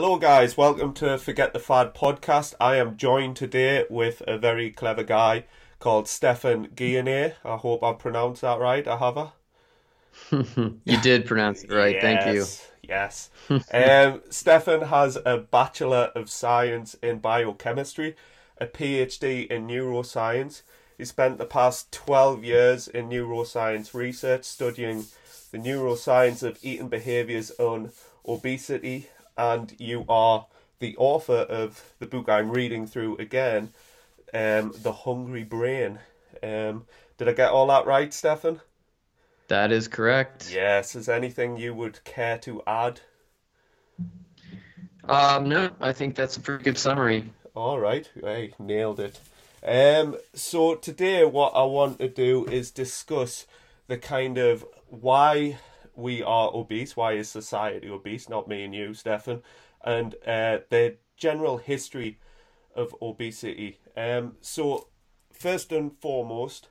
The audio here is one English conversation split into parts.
Hello, guys. Welcome to Forget the Fad podcast. I am joined today with a very clever guy called Stephan Guyenet. I hope I pronounced that right. I have a. you did pronounce it right. Yes, Thank you. Yes. um, Stephan has a Bachelor of Science in Biochemistry, a PhD in Neuroscience. He spent the past 12 years in neuroscience research studying the neuroscience of eating behaviors on obesity, and you are the author of the book I'm reading through again, um, The Hungry Brain. Um, did I get all that right, Stephan? That is correct. Yes. Is anything you would care to add? Um, no, I think that's a pretty good summary. All right, I nailed it. Um, so today, what I want to do is discuss the kind of why we are obese, why is society obese, not me and you, Stephan, and uh, the general history of obesity. Um, so first and foremost,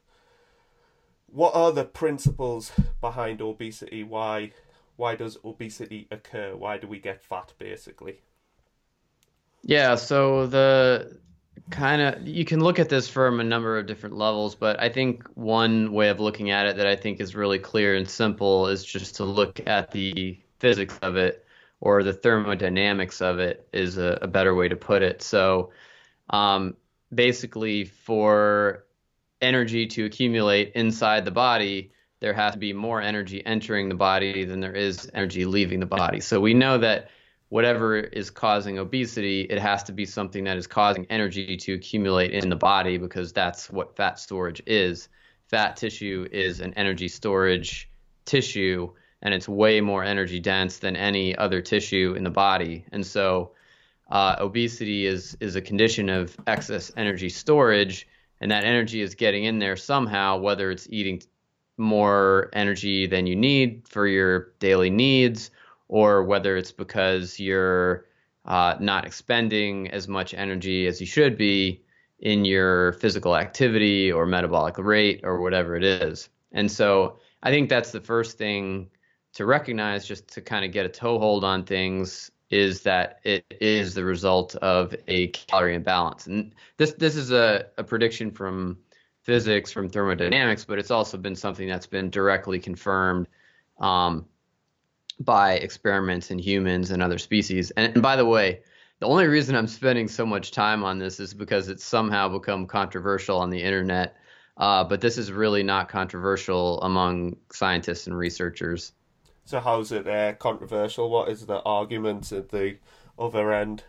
what are the principles behind obesity? Why why does obesity occur? Why do we get fat basically? Yeah, so the kind of you can look at this from a number of different levels, but I think one way of looking at it that I think is really clear and simple is just to look at the physics of it or the thermodynamics of it is a, a better way to put it. So um, basically, for energy to accumulate inside the body, there has to be more energy entering the body than there is energy leaving the body. So we know that whatever is causing obesity, it has to be something that is causing energy to accumulate in the body because that's what fat storage is. Fat tissue is an energy storage tissue and it's way more energy dense than any other tissue in the body. And so uh, obesity is is a condition of excess energy storage, and that energy is getting in there somehow, whether it's eating more energy than you need for your daily needs or whether it's because you're uh, not expending as much energy as you should be in your physical activity or metabolic rate or whatever it is. And so I think that's the first thing to recognize, just to kind of get a toehold on things, is that it is the result of a calorie imbalance. And this this is a, a prediction from physics, from thermodynamics, but it's also been something that's been directly confirmed um, by experiments in humans and other species. And, and by the way, the only reason I'm spending so much time on this is because it's somehow become controversial on the internet. Uh, but this is really not controversial among scientists and researchers. So how's it uh, controversial? What is the argument at the other end?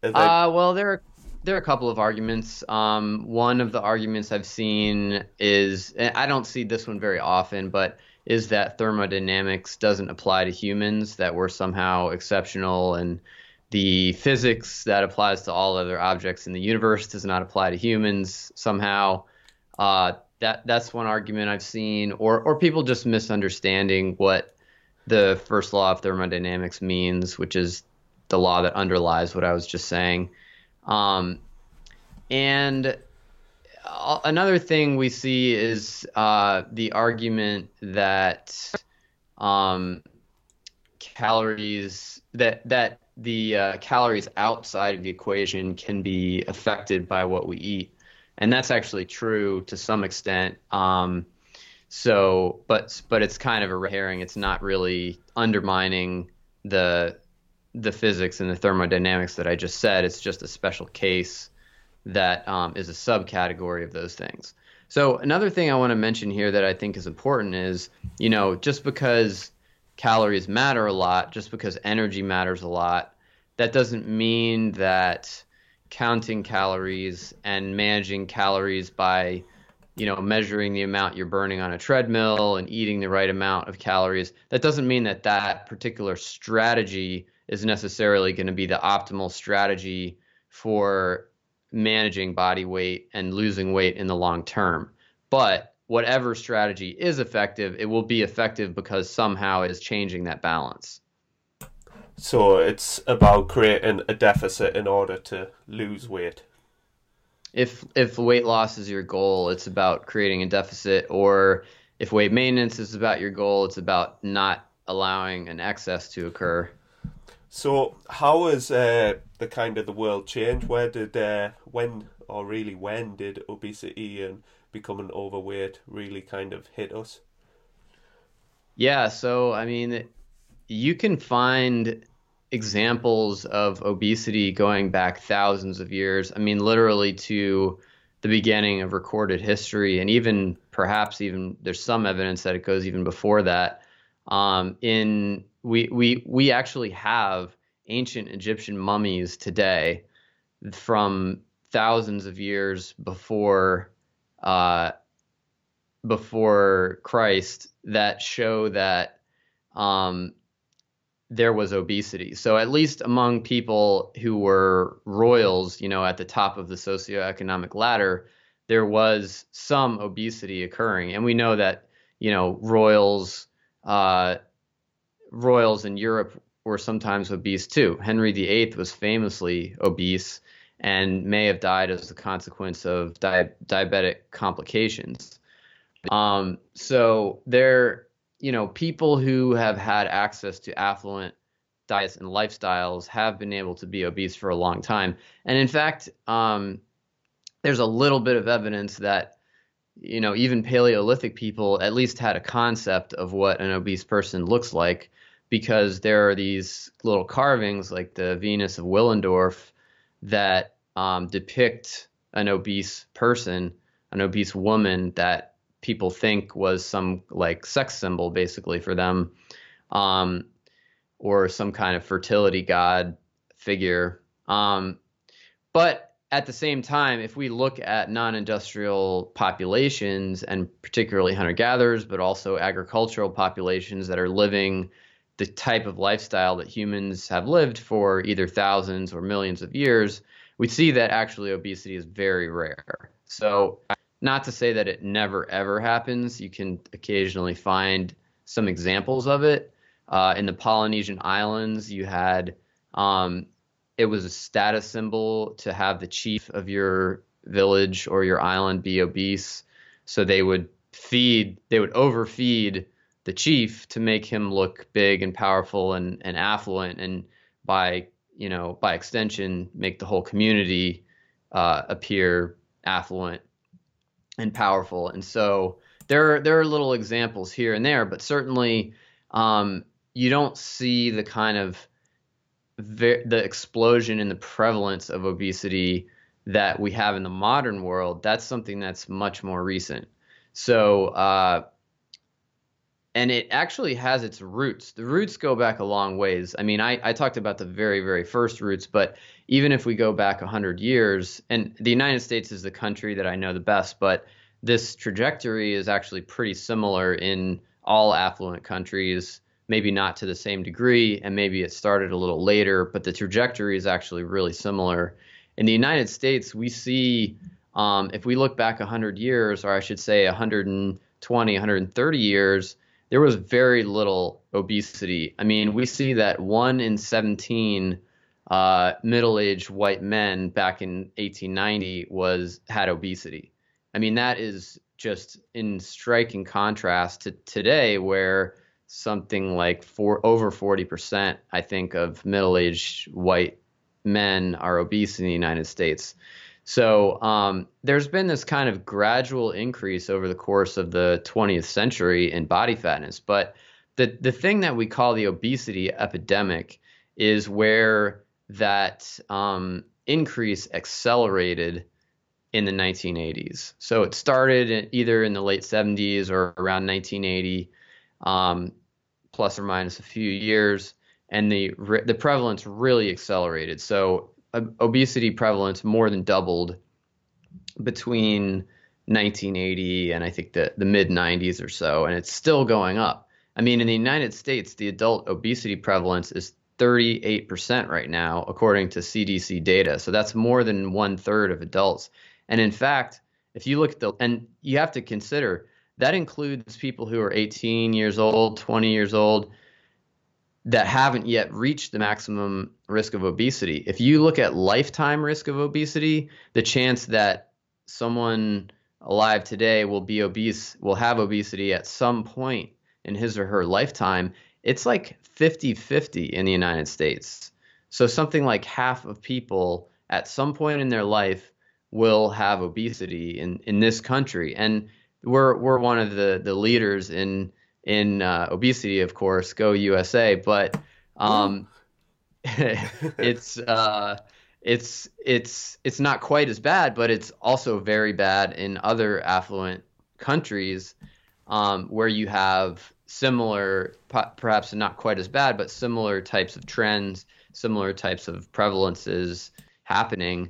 They... Uh, well, there are there are a couple of arguments. Um, one of the arguments I've seen is I don't see this one very often, but is that thermodynamics doesn't apply to humans, that we're somehow exceptional, and the physics that applies to all other objects in the universe does not apply to humans somehow. Uh, that that's one argument I've seen, or or people just misunderstanding what the first law of thermodynamics means, which is the law that underlies what I was just saying. Um, and another thing we see is uh, the argument that um, calories that that the uh, calories outside of the equation can be affected by what we eat, and that's actually true to some extent. Um, so, but but it's kind of a red herring. It's not really undermining the the physics and the thermodynamics that I just said. It's just a special case that um, is a subcategory of those things. So another thing I want to mention here that I think is important is, you know, just because calories matter a lot, just because energy matters a lot, that doesn't mean that counting calories and managing calories by, you know, measuring the amount you're burning on a treadmill and eating the right amount of calories, that doesn't mean that that particular strategy is necessarily going to be the optimal strategy for managing body weight and losing weight in the long term. But whatever strategy is effective, it will be effective because somehow it is changing that balance. So it's about creating a deficit in order to lose weight. If if weight loss is your goal, it's about creating a deficit or if weight maintenance is about your goal, it's about not allowing an excess to occur. So, how has uh, the kind of the world changed? Where did uh, when or really when did obesity and becoming overweight really kind of hit us? Yeah, so I mean, you can find examples of obesity going back thousands of years. I mean, literally to the beginning of recorded history, and even perhaps even there's some evidence that it goes even before that. Um, in we we we actually have ancient Egyptian mummies today from thousands of years before uh, before Christ that show that um, there was obesity. So at least among people who were royals, you know, at the top of the socioeconomic ladder, there was some obesity occurring, and we know that you know royals uh, royals in Europe were sometimes obese too. Henry VIII was famously obese and may have died as a consequence of di- diabetic complications. Um, so there, you know, people who have had access to affluent diets and lifestyles have been able to be obese for a long time. And in fact, um, there's a little bit of evidence that you know even Paleolithic people at least had a concept of what an obese person looks like because there are these little carvings like the Venus of Willendorf that um, depict an obese person, an obese woman that people think was some like sex symbol basically for them, um, or some kind of fertility god figure. Um, but at the same time, if we look at non industrial populations and particularly hunter gatherers, but also agricultural populations that are living the type of lifestyle that humans have lived for either thousands or millions of years, we see that actually obesity is very rare. So, not to say that it never ever happens, you can occasionally find some examples of it. Uh, in the Polynesian islands, you had um, it was a status symbol to have the chief of your village or your island be obese. So they would feed, they would overfeed the chief to make him look big and powerful and, and affluent and by you know by extension make the whole community uh, appear affluent and powerful. And so there are, there are little examples here and there but certainly um, you don't see the kind of ve- the explosion in the prevalence of obesity that we have in the modern world. That's something that's much more recent. So uh, and it actually has its roots. The roots go back a long ways. I mean, I, I talked about the very, very first roots, but even if we go back 100 years, and the United States is the country that I know the best, but this trajectory is actually pretty similar in all affluent countries, maybe not to the same degree, and maybe it started a little later, but the trajectory is actually really similar. In the United States, we see, um, if we look back 100 years, or I should say 120, 130 years, there was very little obesity. I mean, we see that one in 17 uh, middle-aged white men back in 1890 was had obesity. I mean, that is just in striking contrast to today, where something like four, over 40%, I think, of middle-aged white men are obese in the United States. So um, there's been this kind of gradual increase over the course of the 20th century in body fatness. But the, the thing that we call the obesity epidemic is where that um, increase accelerated in the 1980s. So it started either in the late 70s or around 1980, um, plus or minus a few years, and the the prevalence really accelerated. So obesity prevalence more than doubled between 1980 and I think the, the mid 90s or so, and it's still going up. I mean, in the United States, the adult obesity prevalence is 38% right now, according to CDC data. So that's more than one third of adults. And in fact, if you look at the, and you have to consider that includes people who are 18 years old, 20 years old, that haven't yet reached the maximum risk of obesity. If you look at lifetime risk of obesity, the chance that someone alive today will be obese, will have obesity at some point in his or her lifetime it's like 50 50 in the United States. So something like half of people at some point in their life will have obesity in, in this country. And we're, we're one of the, the leaders in, in uh, obesity, of course, go USA. But um, it's, uh, it's, it's, it's not quite as bad, but it's also very bad in other affluent countries um, where you have similar, perhaps not quite as bad, but similar types of trends, similar types of prevalences happening,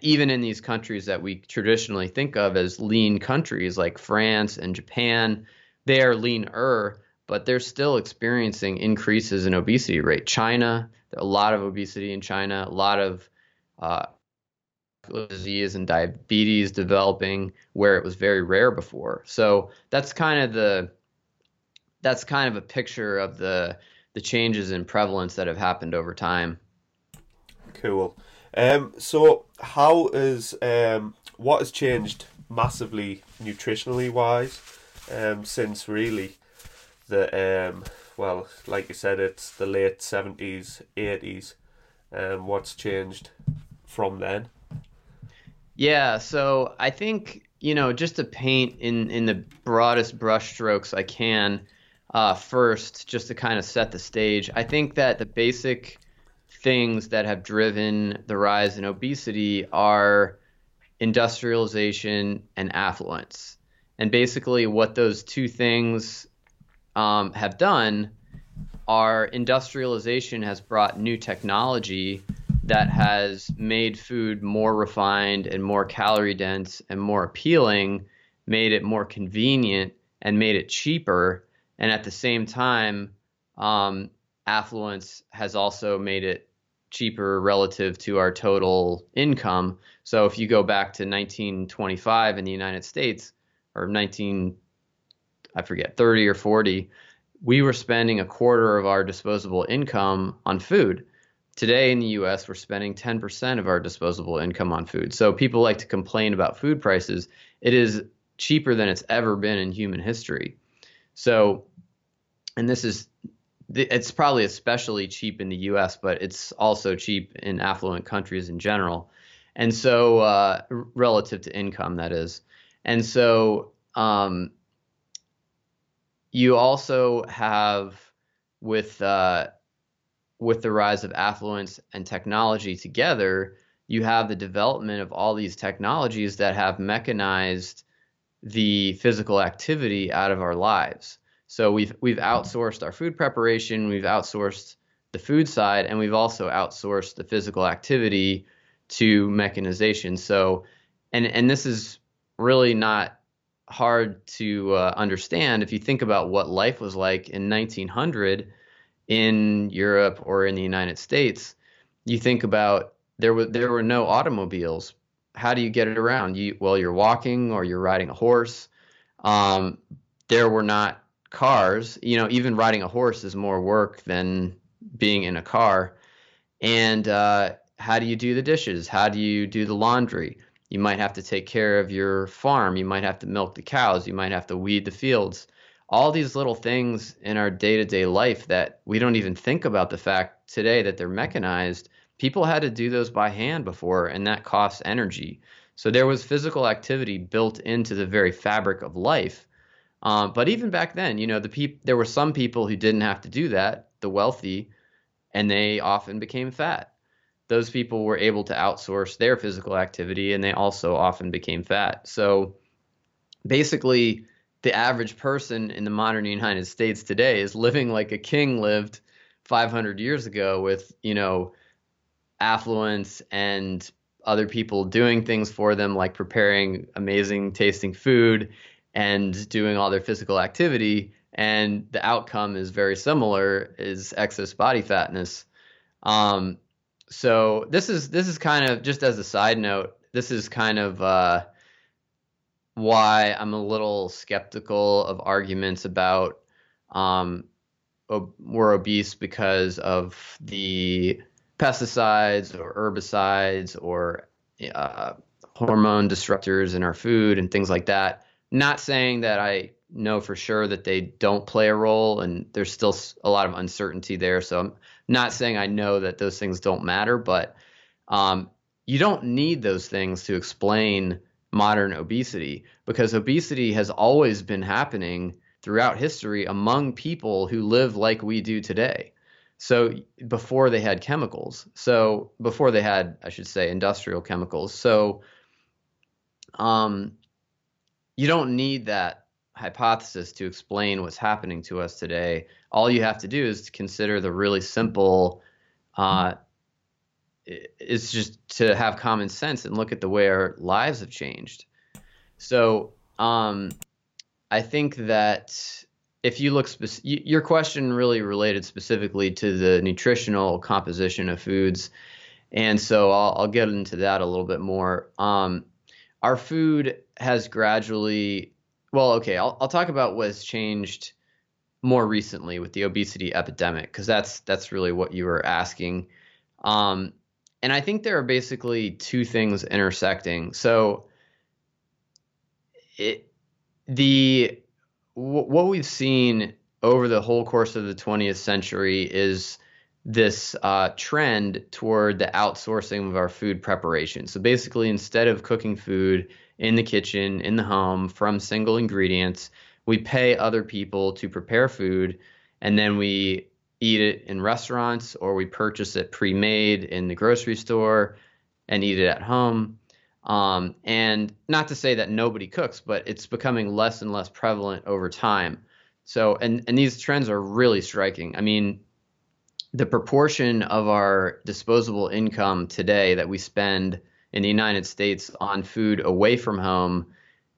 even in these countries that we traditionally think of as lean countries like France and Japan. They are leaner, but they're still experiencing increases in obesity rate. China, a lot of obesity in China, a lot of uh, disease and diabetes developing where it was very rare before. So that's kind of the that's kind of a picture of the the changes in prevalence that have happened over time. Cool. Um, so how is um, what has changed massively nutritionally wise um, since really the um, well, like you said, it's the late seventies, eighties. Um, what's changed from then? Yeah, so I think you know just to paint in in the broadest brushstrokes I can uh, first, just to kind of set the stage, I think that the basic things that have driven the rise in obesity are industrialization and affluence. And basically, what those two things um, have done are industrialization has brought new technology that has made food more refined and more calorie dense and more appealing, made it more convenient, and made it cheaper and at the same time, um, affluence has also made it cheaper relative to our total income. So if you go back to 1925 in the United States, or 19, I forget, 30 or 40, we were spending a quarter of our disposable income on food. Today in the US, we're spending 10% of our disposable income on food. So people like to complain about food prices. It is cheaper than it's ever been in human history. So, and this is, it's probably especially cheap in the U.S., but it's also cheap in affluent countries in general, and so uh, relative to income, that is, and so um, you also have with uh, with the rise of affluence and technology together, you have the development of all these technologies that have mechanized the physical activity out of our lives. So we've we've outsourced our food preparation, we've outsourced the food side, and we've also outsourced the physical activity to mechanization. So, and and this is really not hard to uh, understand if you think about what life was like in 1900 in Europe or in the United States. You think about there were there were no automobiles how do you get it around? You well, you're walking or you're riding a horse. Um, there were not cars. You know, even riding a horse is more work than being in a car. And uh, how do you do the dishes? How do you do the laundry? You might have to take care of your farm. You might have to milk the cows. You might have to weed the fields. All these little things in our day to day life that we don't even think about the fact today that they're mechanized people had to do those by hand before, and that costs energy. So there was physical activity built into the very fabric of life. Um, but even back then, you know, the peop- there were some people who didn't have to do that, the wealthy, and they often became fat. Those people were able to outsource their physical activity, and they also often became fat. So basically, the average person in the modern United States today is living like a king lived 500 years ago with, you know, affluence and other people doing things for them, like preparing amazing tasting food and doing all their physical activity. And the outcome is very similar: is excess body fatness. Um, so this is this is kind of just as a side note. This is kind of uh, why I'm a little skeptical of arguments about um, we're obese because of the pesticides or herbicides or uh, hormone disruptors in our food and things like that. Not saying that I know for sure that they don't play a role, and there's still a lot of uncertainty there. So I'm not saying I know that those things don't matter, but um, you don't need those things to explain modern obesity because obesity has always been happening throughout history among people who live like we do today. So before they had chemicals, so before they had, I should say, industrial chemicals. So um, you don't need that hypothesis to explain what's happening to us today. All you have to do is to consider the really simple. Uh, it's just to have common sense and look at the way our lives have changed. So um, I think that if you look, your question really related specifically to the nutritional composition of foods, and so I'll, I'll get into that a little bit more. Um, our food has gradually, well, okay, I'll, I'll talk about what's changed more recently with the obesity epidemic because that's that's really what you were asking. Um, and I think there are basically two things intersecting. So it the w- what we've seen over the whole course of the 20th century is this uh, trend toward the outsourcing of our food preparation. So basically, instead of cooking food in the kitchen, in the home, from single ingredients, we pay other people to prepare food, and then we eat it in restaurants or we purchase it pre-made in the grocery store and eat it at home. Um, and not to say that nobody cooks, but it's becoming less and less prevalent over time. So, and and these trends are really striking. I mean, the proportion of our disposable income today that we spend in the United States on food away from home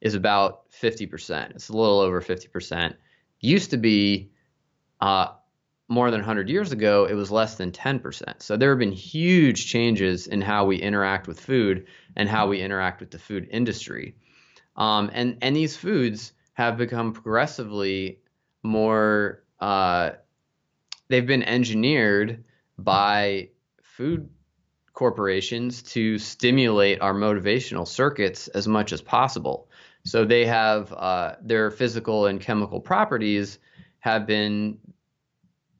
is about 50%. It's a little over 50%. Used to be uh, more than 100 years ago, it was less than 10%. So there have been huge changes in how we interact with food and how we interact with the food industry. Um, and, and these foods have become progressively more, uh, they've been engineered by food corporations to stimulate our motivational circuits as much as possible. So they have uh, their physical and chemical properties have been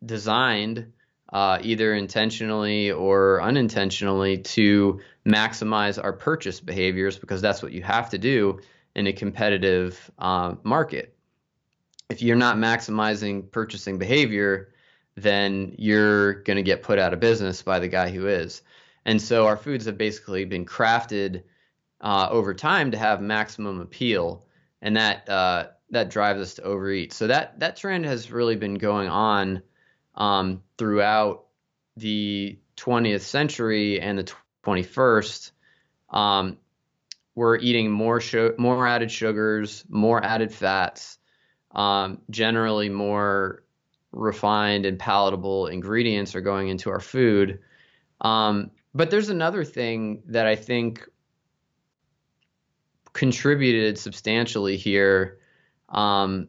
designed uh, either intentionally or unintentionally to maximize our purchase behaviors because that's what you have to do in a competitive uh, market. If you're not maximizing purchasing behavior, then you're going to get put out of business by the guy who is. And so our foods have basically been crafted uh, over time to have maximum appeal, and that uh, that drives us to overeat. So that that trend has really been going on um, throughout the 20th century and the 21st, um, we're eating more more added sugars, more added fats, um, generally more refined and palatable ingredients are going into our food. Um, but there's another thing that I think contributed substantially here um,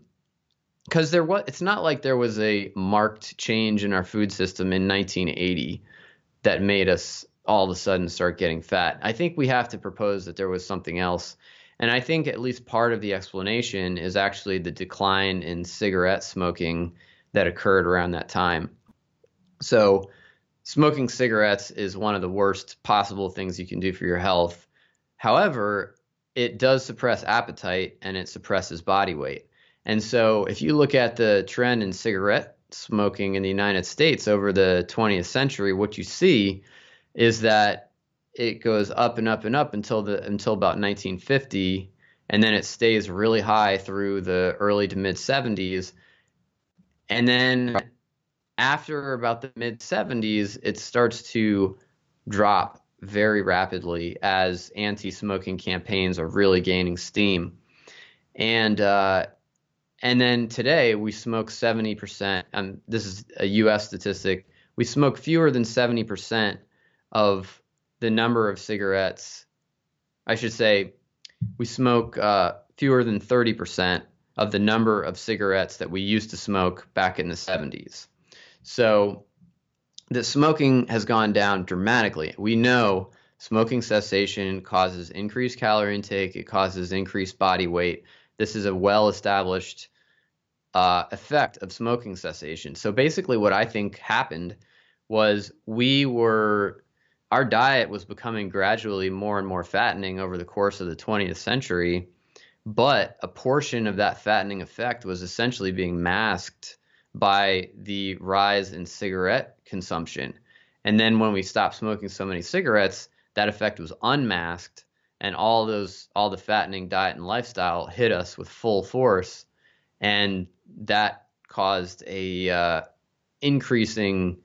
because there was it's not like there was a marked change in our food system in 1980 that made us all of a sudden start getting fat. I think we have to propose that there was something else. And I think at least part of the explanation is actually the decline in cigarette smoking that occurred around that time. So, smoking cigarettes is one of the worst possible things you can do for your health. However, it does suppress appetite and it suppresses body weight. And so if you look at the trend in cigarette smoking in the United States over the 20th century, what you see is that it goes up and up and up until the until about 1950 and then it stays really high through the early to mid 70s. And then after about the mid 70s, it starts to drop very rapidly as anti smoking campaigns are really gaining steam. And uh, and then today we smoke 70%. Um, this is a US statistic. We smoke fewer than 70% of the number of cigarettes. I should say we smoke uh, fewer than 30% of the number of cigarettes that we used to smoke back in the 70s. So the smoking has gone down dramatically. We know smoking cessation causes increased calorie intake, it causes increased body weight, this is a well established uh, effect of smoking cessation. So basically, what I think happened was we were our diet was becoming gradually more and more fattening over the course of the 20th century, but a portion of that fattening effect was essentially being masked by the rise in cigarette consumption. And then when we stopped smoking so many cigarettes, that effect was unmasked and all those all the fattening diet and lifestyle hit us with full force and that caused a uh, increasing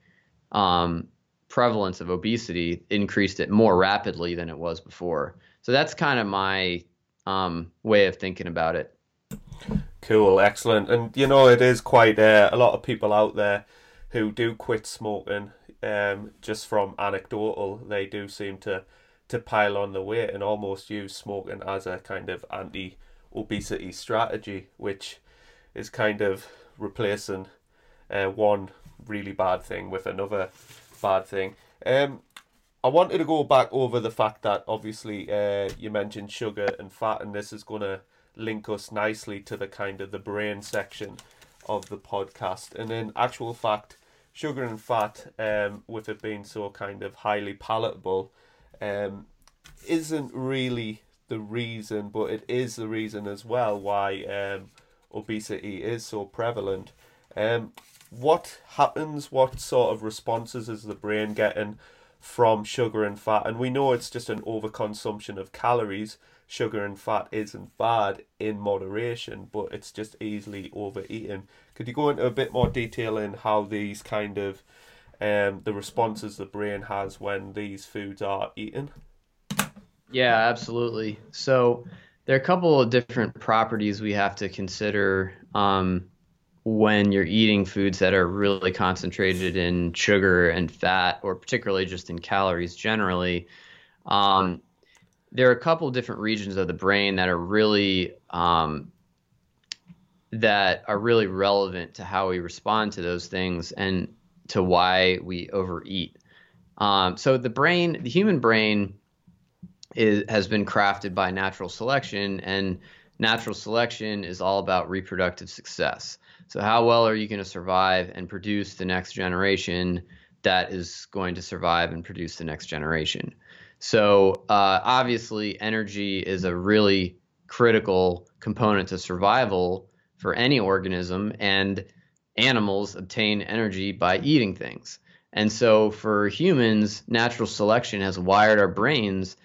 um, prevalence of obesity increased it more rapidly than it was before so that's kind of my um, way of thinking about it cool excellent and you know it is quite uh, a lot of people out there who do quit smoking um, just from anecdotal they do seem to to pile on the weight and almost use smoking as a kind of anti obesity strategy, which is kind of replacing uh, one really bad thing with another bad thing. Um, I wanted to go back over the fact that obviously uh, you mentioned sugar and fat, and this is going to link us nicely to the kind of the brain section of the podcast. And in actual fact, sugar and fat, um, with it being so kind of highly palatable, um, isn't really the reason, but it is the reason as well why um, obesity is so prevalent. Um, what happens? What sort of responses is the brain getting from sugar and fat? And we know it's just an overconsumption of calories. Sugar and fat isn't bad in moderation, but it's just easily overeaten. Could you go into a bit more detail in how these kind of um, the responses the brain has when these foods are eaten? Yeah, absolutely. So there are a couple of different properties we have to consider um, when you're eating foods that are really concentrated in sugar and fat, or particularly just in calories generally. Um, there are a couple different regions of the brain that are really um, that are really relevant to how we respond to those things and to why we overeat. Um, so the brain, the human brain, is, has been crafted by natural selection, and natural selection is all about reproductive success. So how well are you going to survive and produce the next generation that is going to survive and produce the next generation? So uh, obviously, energy is a really critical component to survival for any organism, and animals obtain energy by eating things. And so for humans, natural selection has wired our brains,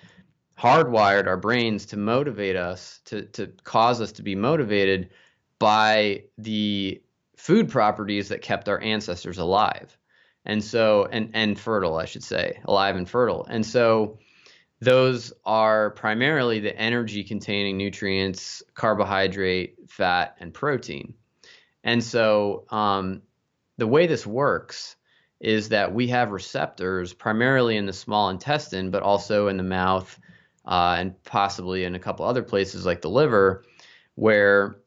hardwired our brains to motivate us, to, to cause us to be motivated by the food properties that kept our ancestors alive. And so, and, and fertile, I should say, alive and fertile. And so, those are primarily the energy containing nutrients, carbohydrate, fat, and protein. And so um, the way this works is that we have receptors primarily in the small intestine, but also in the mouth uh, and possibly in a couple other places like the liver, where,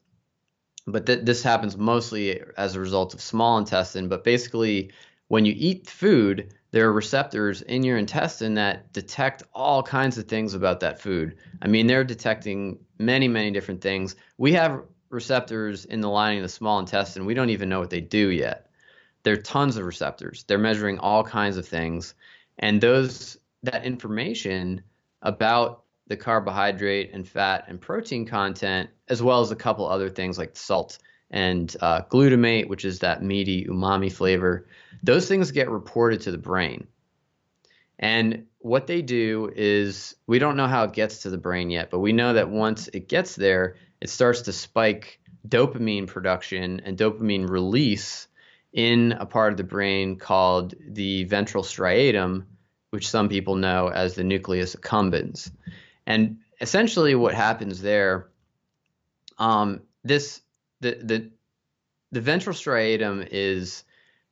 but th- this happens mostly as a result of small intestine. But basically, when you eat food, there are receptors in your intestine that detect all kinds of things about that food. I mean, they're detecting many, many different things. We have receptors in the lining of the small intestine. We don't even know what they do yet. There are tons of receptors. They're measuring all kinds of things. And those that information about the carbohydrate and fat and protein content, as well as a couple other things like salt and uh, glutamate, which is that meaty umami flavor, those things get reported to the brain. And what they do is, we don't know how it gets to the brain yet, but we know that once it gets there, it starts to spike dopamine production and dopamine release in a part of the brain called the ventral striatum, which some people know as the nucleus accumbens. And essentially, what happens there, um, this the the ventral striatum is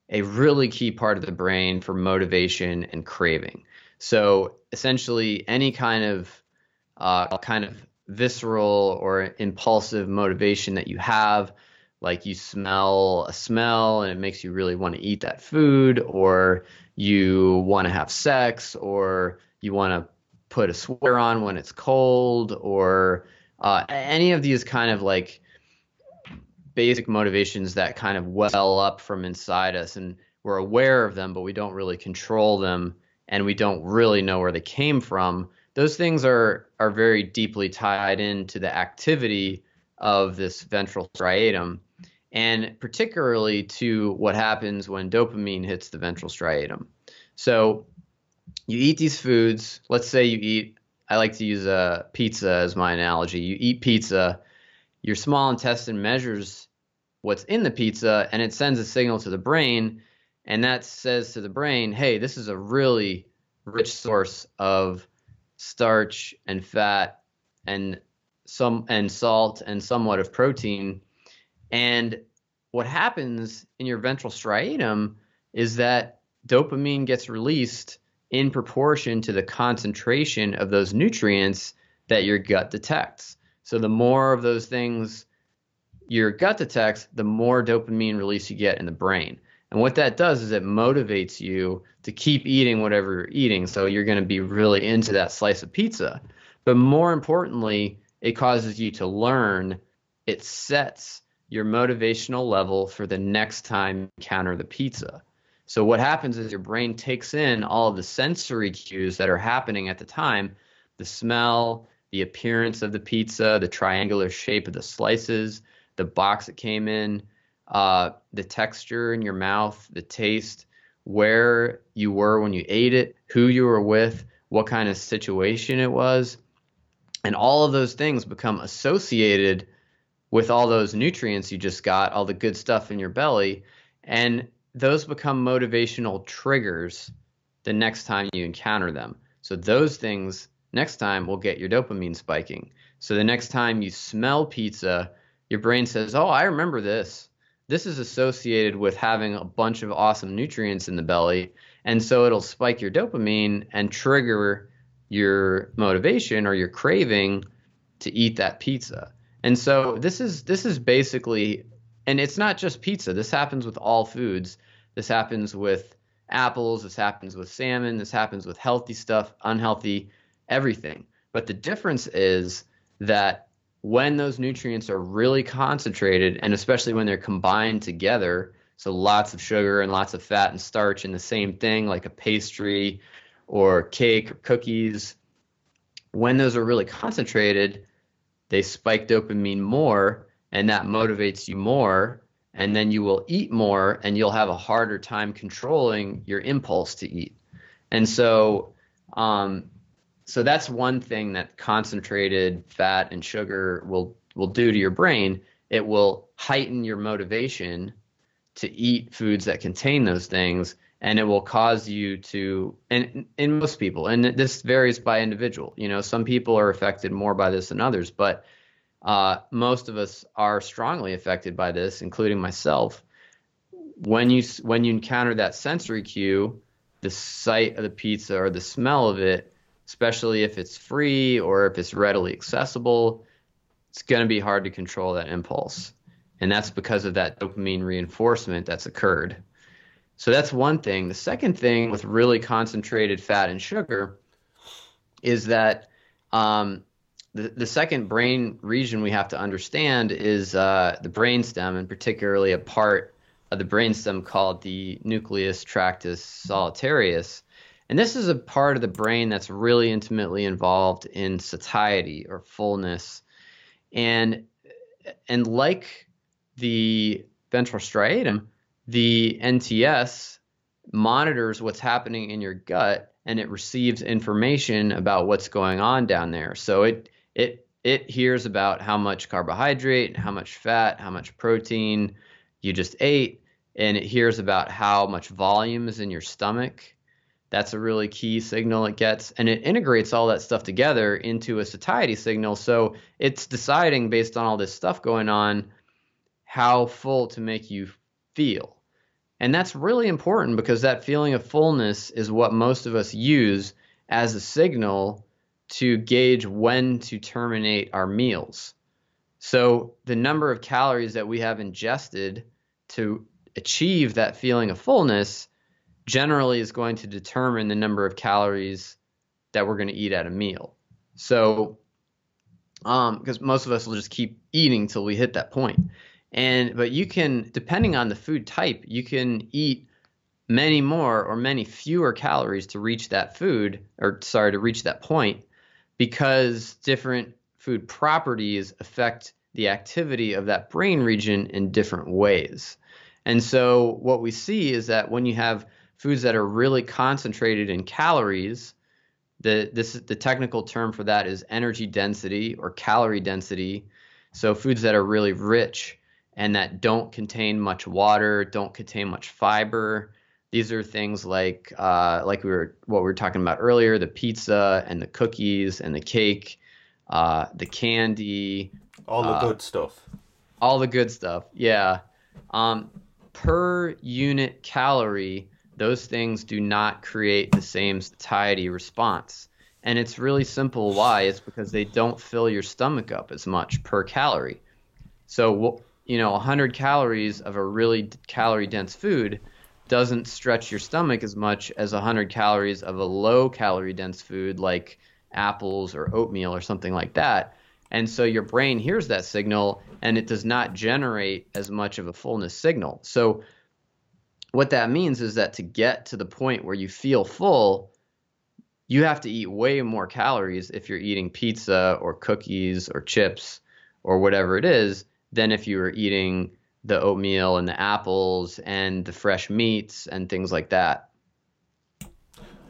a really key part of the brain for motivation and craving. So essentially, any kind of uh, kind of visceral or impulsive motivation that you have, like you smell a smell and it makes you really want to eat that food, or you want to have sex, or you want to put a sweater on when it's cold, or uh, any of these kind of like basic motivations that kind of well up from inside us and we're aware of them, but we don't really control them and we don't really know where they came from. Those things are are very deeply tied into the activity of this ventral striatum and particularly to what happens when dopamine hits the ventral striatum. So you eat these foods, let's say you eat I like to use a pizza as my analogy. You eat pizza, your small intestine measures what's in the pizza and it sends a signal to the brain and that says to the brain, "Hey, this is a really rich source of starch and fat and some and salt and somewhat of protein." And what happens in your ventral striatum is that dopamine gets released in proportion to the concentration of those nutrients that your gut detects. So the more of those things your gut detects, the more dopamine release you get in the brain. And what that does is it motivates you to keep eating whatever you're eating. So you're going to be really into that slice of pizza. But more importantly, it causes you to learn, it sets your motivational level for the next time you encounter the pizza. So what happens is your brain takes in all of the sensory cues that are happening at the time, the smell, the appearance of the pizza, the triangular shape of the slices, the box it came in, uh, the texture in your mouth, the taste, where you were when you ate it, who you were with, what kind of situation it was. And all of those things become associated with all those nutrients you just got, all the good stuff in your belly. And those become motivational triggers the next time you encounter them. So those things next time we'll get your dopamine spiking. So the next time you smell pizza, your brain says, "Oh, I remember this this is associated with having a bunch of awesome nutrients in the belly. And so it'll spike your dopamine and trigger your motivation or your craving to eat that pizza. And so this is this is basically and it's not just pizza. This happens with all foods. This happens with apples, this happens with salmon, this happens with healthy stuff, unhealthy, everything. But the difference is that when those nutrients are really concentrated, and especially when they're combined together, so lots of sugar and lots of fat and starch in the same thing, like a pastry or cake or cookies, when those are really concentrated, they spike dopamine more, and that motivates you more. And then you will eat more, and you'll have a harder time controlling your impulse to eat. And so, um, so that's one thing that concentrated fat and sugar will will do to your brain. It will heighten your motivation to eat foods that contain those things and it will cause you to and in most people and this varies by individual you know some people are affected more by this than others but uh, most of us are strongly affected by this including myself when you when you encounter that sensory cue the sight of the pizza or the smell of it especially if it's free or if it's readily accessible, it's going to be hard to control that impulse. And that's because of that dopamine reinforcement that's occurred. So that's one thing. The second thing with really concentrated fat and sugar is that um, the, the second brain region we have to understand is uh, the brainstem, and particularly a part of the brainstem called the nucleus tractus solitarius. And this is a part of the brain that's really intimately involved in satiety or fullness. And and like the ventral striatum, the NTS monitors what's happening in your gut and it receives information about what's going on down there. So it it it hears about how much carbohydrate, how much fat, how much protein you just ate, and it hears about how much volume is in your stomach that's a really key signal it gets, and it integrates all that stuff together into a satiety signal. So it's deciding based on all this stuff going on how full to make you feel. And that's really important because that feeling of fullness is what most of us use as a signal to gauge when to terminate our meals. So the number of calories that we have ingested to achieve that feeling of fullness generally is going to determine the number of calories that we're going to eat at a meal. So, um, because most of us will just keep eating till we hit that point. And but you can, depending on the food type, you can eat many more or many fewer calories to reach that food, or sorry, to reach that point, because different food properties affect the activity of that brain region in different ways. And so what we see is that when you have foods that are really concentrated in calories, the this the technical term for that is energy density or calorie density. So foods that are really rich and that don't contain much water, don't contain much fiber. These are things like uh, like we were what we were talking about earlier, the pizza and the cookies and the cake, uh, the candy, all the uh, good stuff. All the good stuff, yeah. Um, per unit calorie, those things do not create the same satiety response. And it's really simple why. It's because they don't fill your stomach up as much per calorie. So, you know, 100 calories of a really calorie dense food doesn't stretch your stomach as much as 100 calories of a low calorie dense food like apples or oatmeal or something like that. And so your brain hears that signal and it does not generate as much of a fullness signal. So what that means is that to get to the point where you feel full, you have to eat way more calories if you're eating pizza or cookies or chips or whatever it is than if you were eating the oatmeal and the apples and the fresh meats and things like that.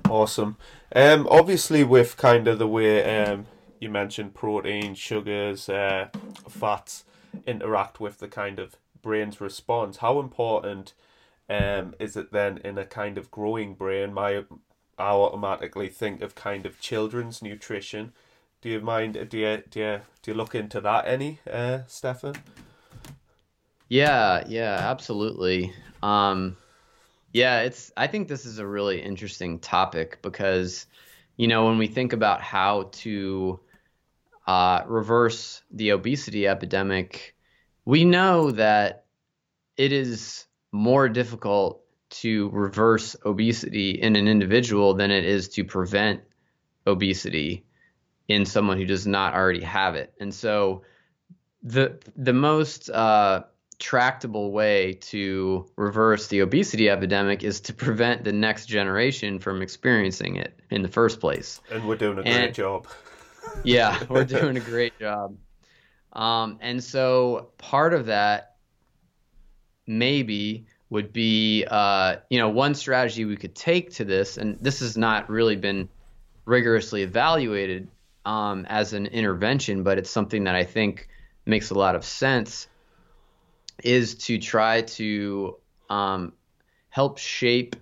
Awesome. Um, obviously, with kind of the way um, you mentioned protein, sugars, uh, fats interact with the kind of brain's response, how important um, is it then in a kind of growing brain? My, I automatically think of kind of children's nutrition. Do you mind? Do you do you do you look into that any, uh, Stephan? Yeah, yeah, absolutely. Um, yeah, it's. I think this is a really interesting topic because, you know, when we think about how to uh, reverse the obesity epidemic, we know that it is more difficult to reverse obesity in an individual than it is to prevent obesity in someone who does not already have it. And so the the most uh, tractable way to reverse the obesity epidemic is to prevent the next generation from experiencing it in the first place. And we're doing a and, great job. yeah, we're doing a great job. Um, and so part of that maybe would be uh, you know one strategy we could take to this, and this has not really been rigorously evaluated um, as an intervention, but it's something that I think makes a lot of sense. Is to try to um, help shape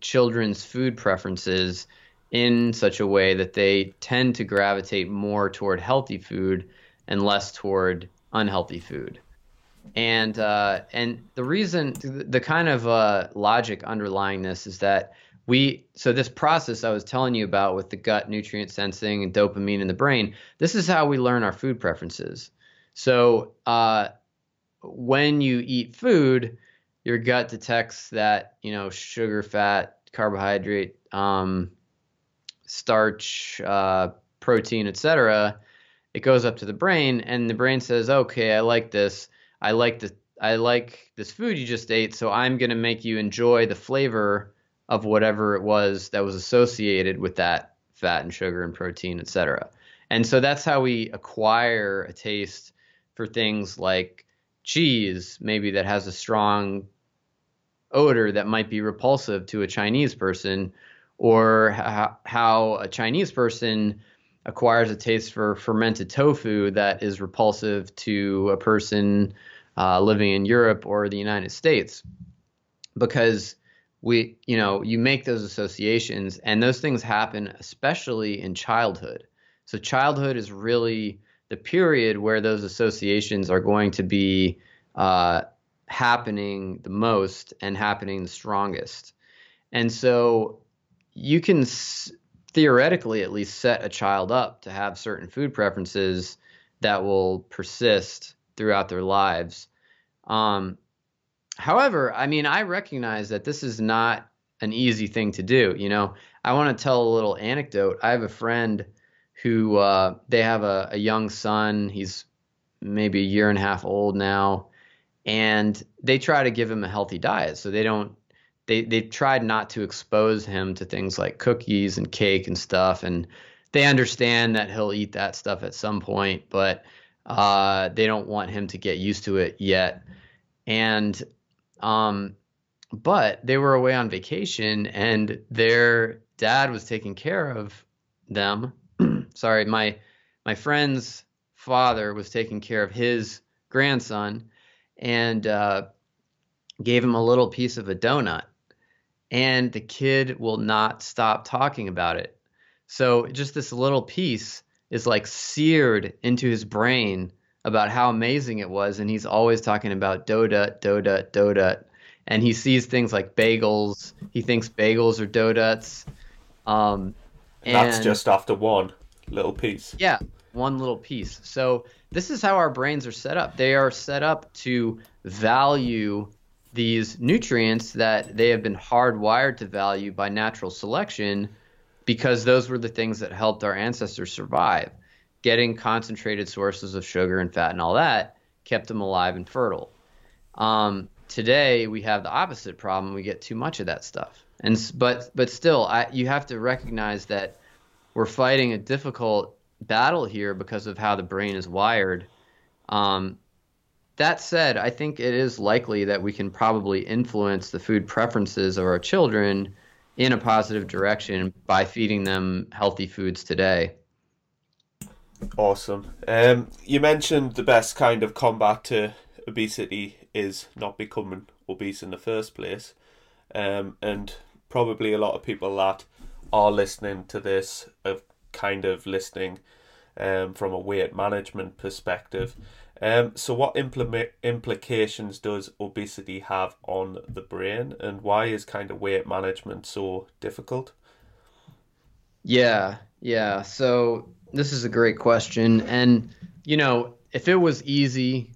children's food preferences in such a way that they tend to gravitate more toward healthy food and less toward unhealthy food and uh, and the reason the kind of uh, logic underlying this is that we so this process I was telling you about with the gut nutrient sensing and dopamine in the brain this is how we learn our food preferences. So uh, when you eat food your gut detects that you know sugar fat carbohydrate um, starch uh, protein etc it goes up to the brain and the brain says okay i like this I like the I like this food you just ate, so I'm gonna make you enjoy the flavor of whatever it was that was associated with that fat and sugar and protein, etc. And so that's how we acquire a taste for things like cheese, maybe that has a strong odor that might be repulsive to a Chinese person, or how a Chinese person acquires a taste for fermented tofu that is repulsive to a person uh, living in Europe or the United States, because we, you know, you make those associations, and those things happen especially in childhood. So childhood is really the period where those associations are going to be uh, happening the most and happening the strongest. And so you can theoretically at least set a child up to have certain food preferences that will persist throughout their lives. Um, however, I mean, I recognize that this is not an easy thing to do. You know, I want to tell a little anecdote. I have a friend who uh, they have a, a young son. He's maybe a year and a half old now, and they try to give him a healthy diet. So they don't they they tried not to expose him to things like cookies and cake and stuff and they understand that he'll eat that stuff at some point, but uh, they don't want him to get used to it yet. And um, but they were away on vacation, and their dad was taking care of them. Sorry, my my friend's father was taking care of his grandson, and uh, gave him a little piece of a donut. And the kid will not stop talking about it. So just this little piece is like seared into his brain about how amazing it was, and he's always talking about donut, donut, donut, and he sees things like bagels. He thinks bagels are donuts. Um, That's just after one little piece. Yeah, one little piece. So this is how our brains are set up. They are set up to value these nutrients that they have been hardwired to value by natural selection because those were the things that helped our ancestors survive. Getting concentrated sources of sugar and fat and all that kept them alive and fertile. Um, today we have the opposite problem. We get too much of that stuff, and but but still, I, you have to recognize that we're fighting a difficult battle here because of how the brain is wired. Um, that said, I think it is likely that we can probably influence the food preferences of our children in a positive direction by feeding them healthy foods today. Awesome. Um, you mentioned the best kind of combat to obesity is not becoming obese in the first place. Um, and probably a lot of people that are listening to this are kind of listening um, from a weight management perspective. Um, so, what implications does obesity have on the brain, and why is kind of weight management so difficult? Yeah, yeah. So, this is a great question. And, you know, if it was easy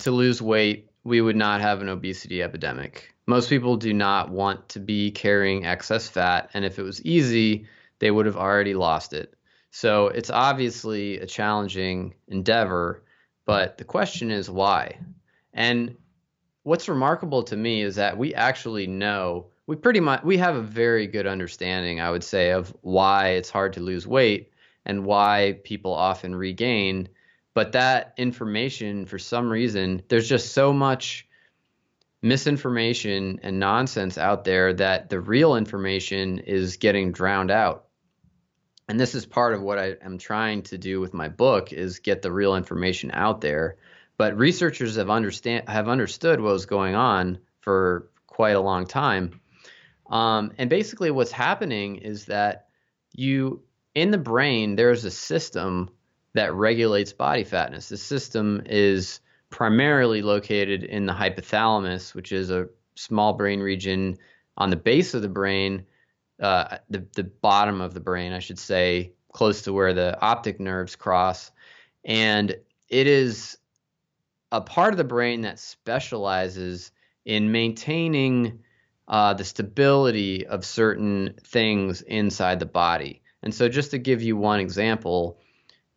to lose weight, we would not have an obesity epidemic. Most people do not want to be carrying excess fat. And if it was easy, they would have already lost it. So, it's obviously a challenging endeavor but the question is why? And what's remarkable to me is that we actually know we pretty much we have a very good understanding, I would say, of why it's hard to lose weight and why people often regain. But that information, for some reason, there's just so much misinformation and nonsense out there that the real information is getting drowned out and this is part of what I am trying to do with my book is get the real information out there. But researchers have understand have understood what was going on for quite a long time. Um, and basically, what's happening is that you in the brain there's a system that regulates body fatness. The system is primarily located in the hypothalamus, which is a small brain region on the base of the brain uh, the the bottom of the brain, I should say, close to where the optic nerves cross, and it is a part of the brain that specializes in maintaining uh, the stability of certain things inside the body. And so, just to give you one example,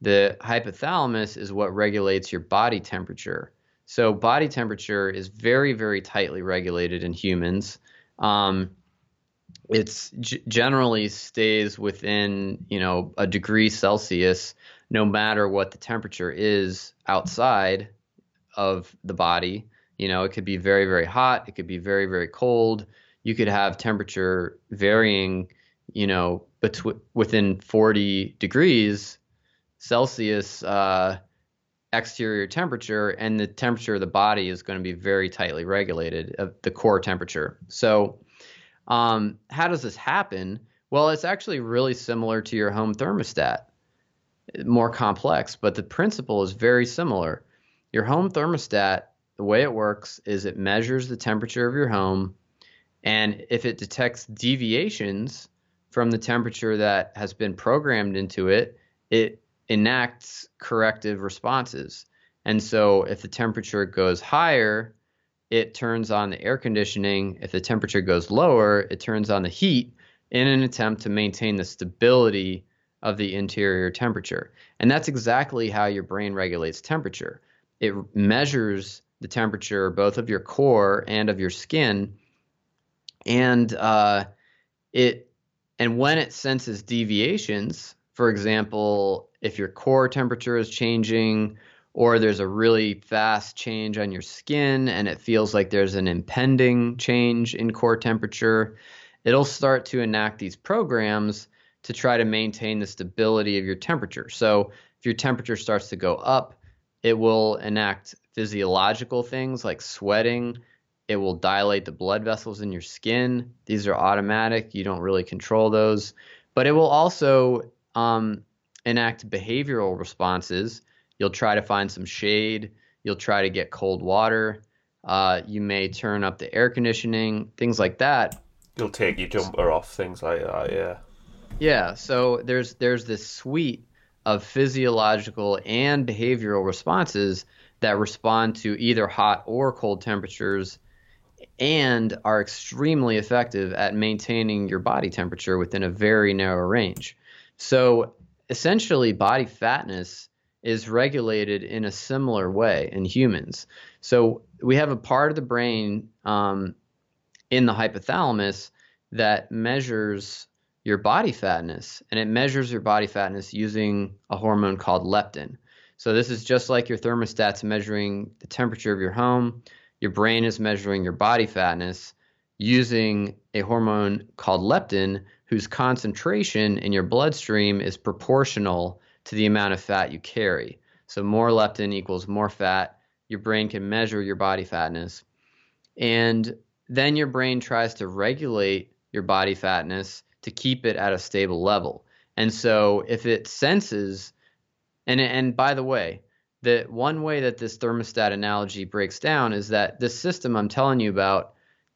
the hypothalamus is what regulates your body temperature. So, body temperature is very, very tightly regulated in humans. Um, it's g- generally stays within you know a degree Celsius, no matter what the temperature is outside of the body. You know, it could be very very hot, it could be very very cold. You could have temperature varying, you know, between within 40 degrees Celsius uh, exterior temperature, and the temperature of the body is going to be very tightly regulated, uh, the core temperature. So um, how does this happen? Well, it's actually really similar to your home thermostat, more complex, but the principle is very similar. Your home thermostat, the way it works is it measures the temperature of your home, and if it detects deviations from the temperature that has been programmed into it, it enacts corrective responses. And so if the temperature goes higher, it turns on the air conditioning. If the temperature goes lower, it turns on the heat in an attempt to maintain the stability of the interior temperature. And that's exactly how your brain regulates temperature. It measures the temperature both of your core and of your skin, and uh, it and when it senses deviations, for example, if your core temperature is changing or there's a really fast change on your skin and it feels like there's an impending change in core temperature, it'll start to enact these programs to try to maintain the stability of your temperature. So if your temperature starts to go up, it will enact physiological things like sweating. It will dilate the blood vessels in your skin. These are automatic. You don't really control those. But it will also um, enact behavioral responses You'll try to find some shade. You'll try to get cold water. Uh, you may turn up the air conditioning, things like that. You'll take your jumper off, things like that. Yeah. Yeah. So there's there's this suite of physiological and behavioral responses that respond to either hot or cold temperatures and are extremely effective at maintaining your body temperature within a very narrow range. So essentially, body fatness is regulated in a similar way in humans. So we have a part of the brain um, in the hypothalamus that measures your body fatness, and it measures your body fatness using a hormone called leptin. So this is just like your thermostat's measuring the temperature of your home. Your brain is measuring your body fatness using a hormone called leptin, whose concentration in your bloodstream is proportional to the amount of fat you carry. So more leptin equals more fat. Your brain can measure your body fatness. And then your brain tries to regulate your body fatness to keep it at a stable level. And so if it senses and and by the way, the one way that this thermostat analogy breaks down is that this system I'm telling you about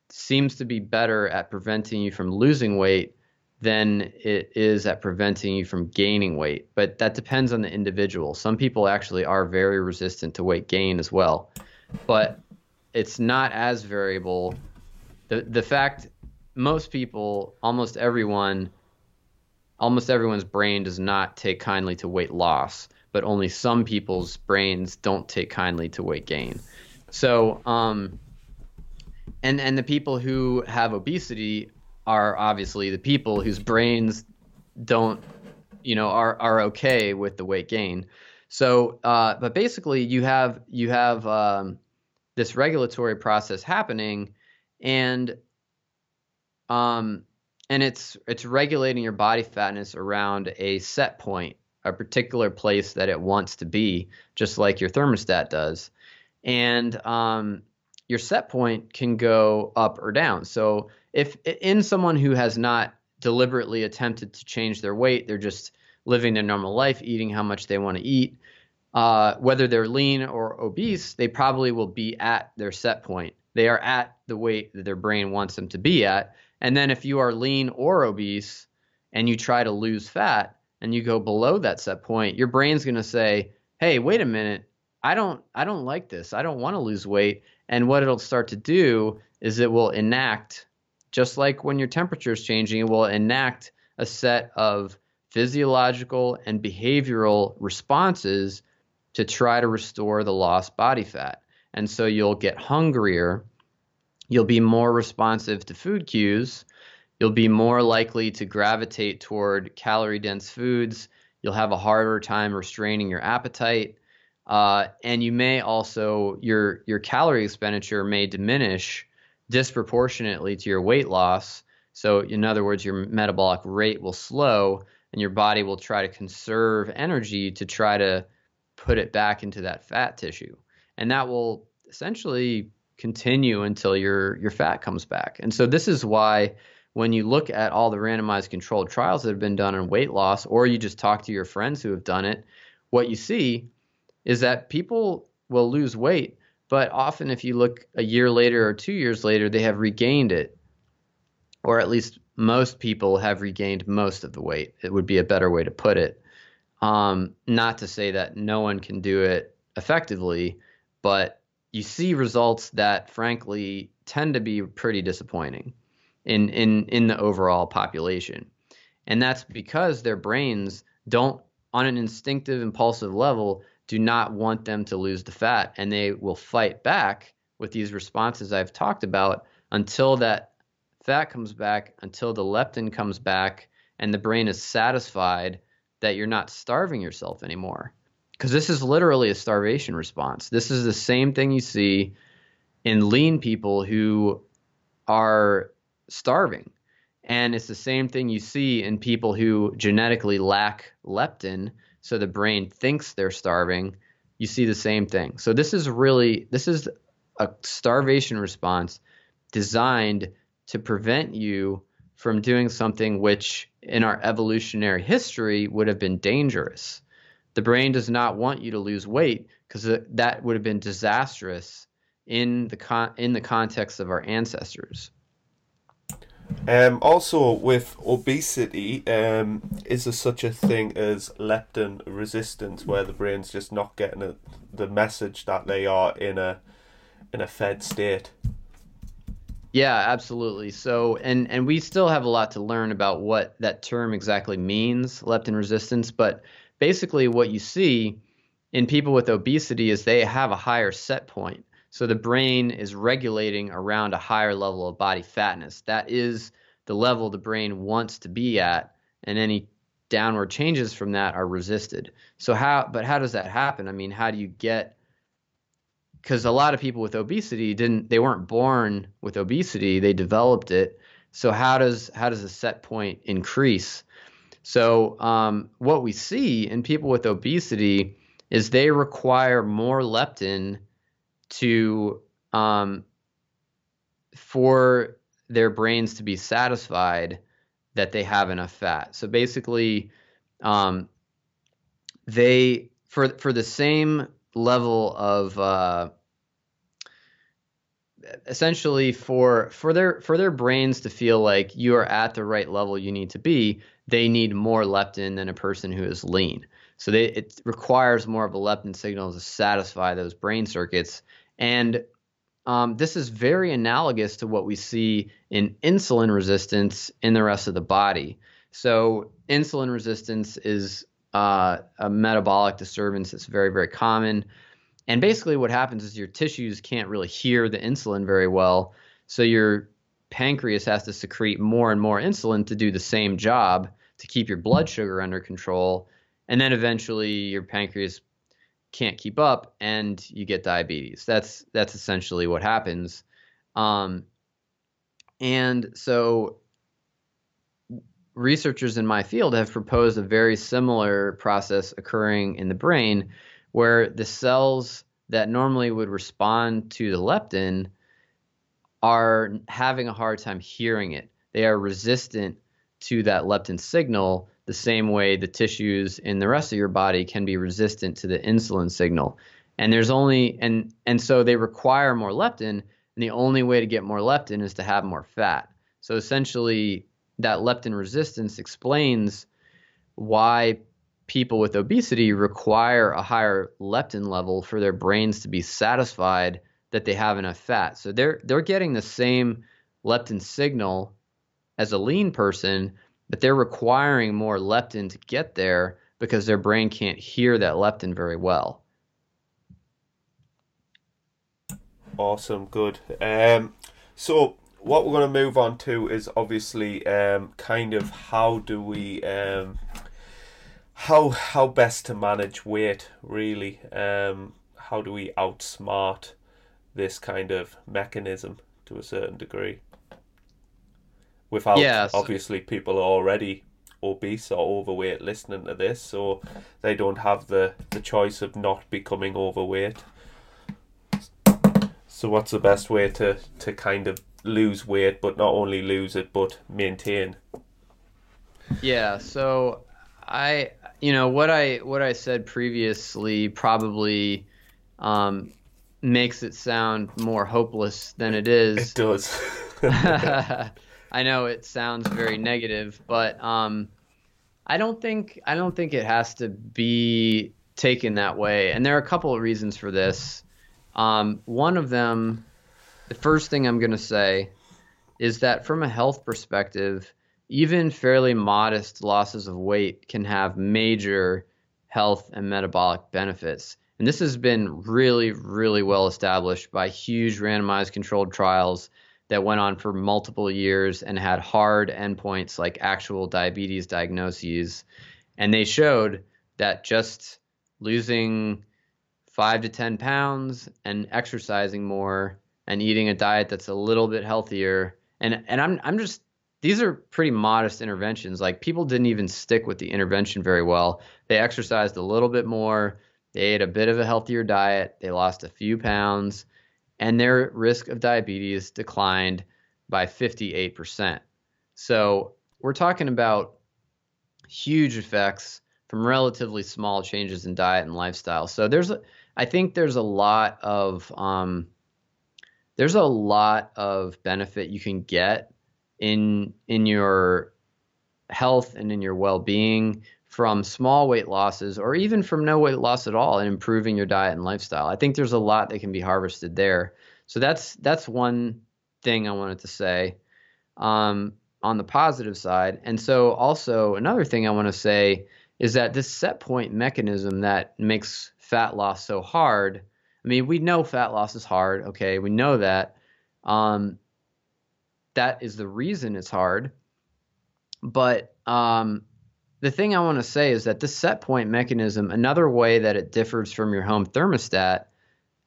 seems to be better at preventing you from losing weight than it is at preventing you from gaining weight. But that depends on the individual. Some people actually are very resistant to weight gain as well. But it's not as variable. The the fact most people, almost everyone, almost everyone's brain does not take kindly to weight loss, but only some people's brains don't take kindly to weight gain. So, um, and and the people who have obesity are obviously the people whose brains don't, you know, are are okay with the weight gain. So, uh, but basically, you have you have um, this regulatory process happening, and um, and it's it's regulating your body fatness around a set point, a particular place that it wants to be, just like your thermostat does, and um, your set point can go up or down. So if in someone who has not deliberately attempted to change their weight, they're just living their normal life, eating how much they want to eat. Uh, whether they're lean or obese, they probably will be at their set point. They are at the weight that their brain wants them to be at. And then if you are lean or obese and you try to lose fat and you go below that set point, your brain's going to say, "Hey, wait a minute. I don't I don't like this. I don't want to lose weight." And what it'll start to do is it will enact just like when your temperature is changing, it will enact a set of physiological and behavioral responses to try to restore the lost body fat. And so you'll get hungrier, you'll be more responsive to food cues, you'll be more likely to gravitate toward calorie dense foods, you'll have a harder time restraining your appetite. Uh, and you may also your your calorie expenditure may diminish disproportionately to your weight loss. So, in other words, your metabolic rate will slow and your body will try to conserve energy to try to put it back into that fat tissue. And that will essentially continue until your your fat comes back. And so this is why when you look at all the randomized controlled trials that have been done on weight loss or you just talk to your friends who have done it, what you see is that people will lose weight but often, if you look a year later or two years later, they have regained it, or at least most people have regained most of the weight. It would be a better way to put it. Um, not to say that no one can do it effectively, but you see results that, frankly, tend to be pretty disappointing in in in the overall population, and that's because their brains don't, on an instinctive, impulsive level, do not want them to lose the fat and they will fight back with these responses I've talked about until that fat comes back, until the leptin comes back, and the brain is satisfied that you're not starving yourself anymore. Because this is literally a starvation response. This is the same thing you see in lean people who are starving. And it's the same thing you see in people who genetically lack leptin, so the brain thinks they're starving. You see the same thing. So this is really this is a starvation response designed to prevent you from doing something which in our evolutionary history would have been dangerous. The brain does not want you to lose weight because that would have been disastrous in the con- in the context of our ancestors. Um, also, with obesity, um, is there such a thing as leptin resistance, where the brain's just not getting a, the message that they are in a in a fed state? Yeah, absolutely. So, and and we still have a lot to learn about what that term exactly means, leptin resistance. But basically, what you see in people with obesity is they have a higher set point. So the brain is regulating around a higher level of body fatness. That is the level the brain wants to be at, and any downward changes from that are resisted. So how? But how does that happen? I mean, how do you get because a lot of people with obesity didn't they weren't born with obesity they developed it so how does how does the set point increase so um, what we see in people with obesity is they require more leptin to um, for their brains to be satisfied that they have enough fat. So basically um, they for for the same level of uh, essentially for for their for their brains to feel like you are at the right level you need to be they need more leptin than a person who is lean. So they, it requires more of a leptin signal to satisfy those brain circuits and um, this is very analogous to what we see in insulin resistance in the rest of the body so insulin resistance is uh, a metabolic disturbance that's very, very common. And basically, what happens is your tissues can't really hear the insulin very well. So your pancreas has to secrete more and more insulin to do the same job to keep your blood sugar under control. And then eventually, your pancreas can't keep up and you get diabetes. That's that's essentially what happens. Um, and so researchers in my field have proposed a very similar process occurring in the brain where the cells that normally would respond to the leptin are having a hard time hearing it. They are resistant to that leptin signal the same way the tissues in the rest of your body can be resistant to the insulin signal. And there's only and and so they require more leptin and the only way to get more leptin is to have more fat. So essentially that leptin resistance explains why people with obesity require a higher leptin level for their brains to be satisfied that they have enough fat. So they're they're getting the same leptin signal as a lean person, but they're requiring more leptin to get there because their brain can't hear that leptin very well. Awesome, good. Um, so what we're going to move on to is obviously um, kind of how do we um, how how best to manage weight really um, how do we outsmart this kind of mechanism to a certain degree without yes. obviously people are already obese or overweight listening to this so they don't have the the choice of not becoming overweight so what's the best way to to kind of lose weight, but not only lose it, but maintain. Yeah. So I, you know, what I what I said previously probably um, makes it sound more hopeless than it is. It does. I know it sounds very negative, but um, I don't think I don't think it has to be taken that way. And there are a couple of reasons for this. Um, one of them the first thing I'm going to say is that from a health perspective, even fairly modest losses of weight can have major health and metabolic benefits. And this has been really, really well established by huge randomized controlled trials that went on for multiple years and had hard endpoints like actual diabetes diagnoses. And they showed that just losing five to 10 pounds and exercising more and eating a diet that's a little bit healthier. And, and I'm, I'm just, these are pretty modest interventions. Like people didn't even stick with the intervention very well. They exercised a little bit more they ate a bit of a healthier diet, they lost a few pounds, and their risk of diabetes declined by 58%. So we're talking about huge effects from relatively small changes in diet and lifestyle. So there's, a, I think there's a lot of, um, there's a lot of benefit you can get in in your health and in your well-being from small weight losses or even from no weight loss at all and improving your diet and lifestyle. I think there's a lot that can be harvested there. So that's that's one thing I wanted to say um, on the positive side. And so also another thing I want to say is that this set point mechanism that makes fat loss so hard. I mean, we know fat loss is hard. Okay, we know that. Um, that is the reason it's hard. But um, the thing I want to say is that the set point mechanism, another way that it differs from your home thermostat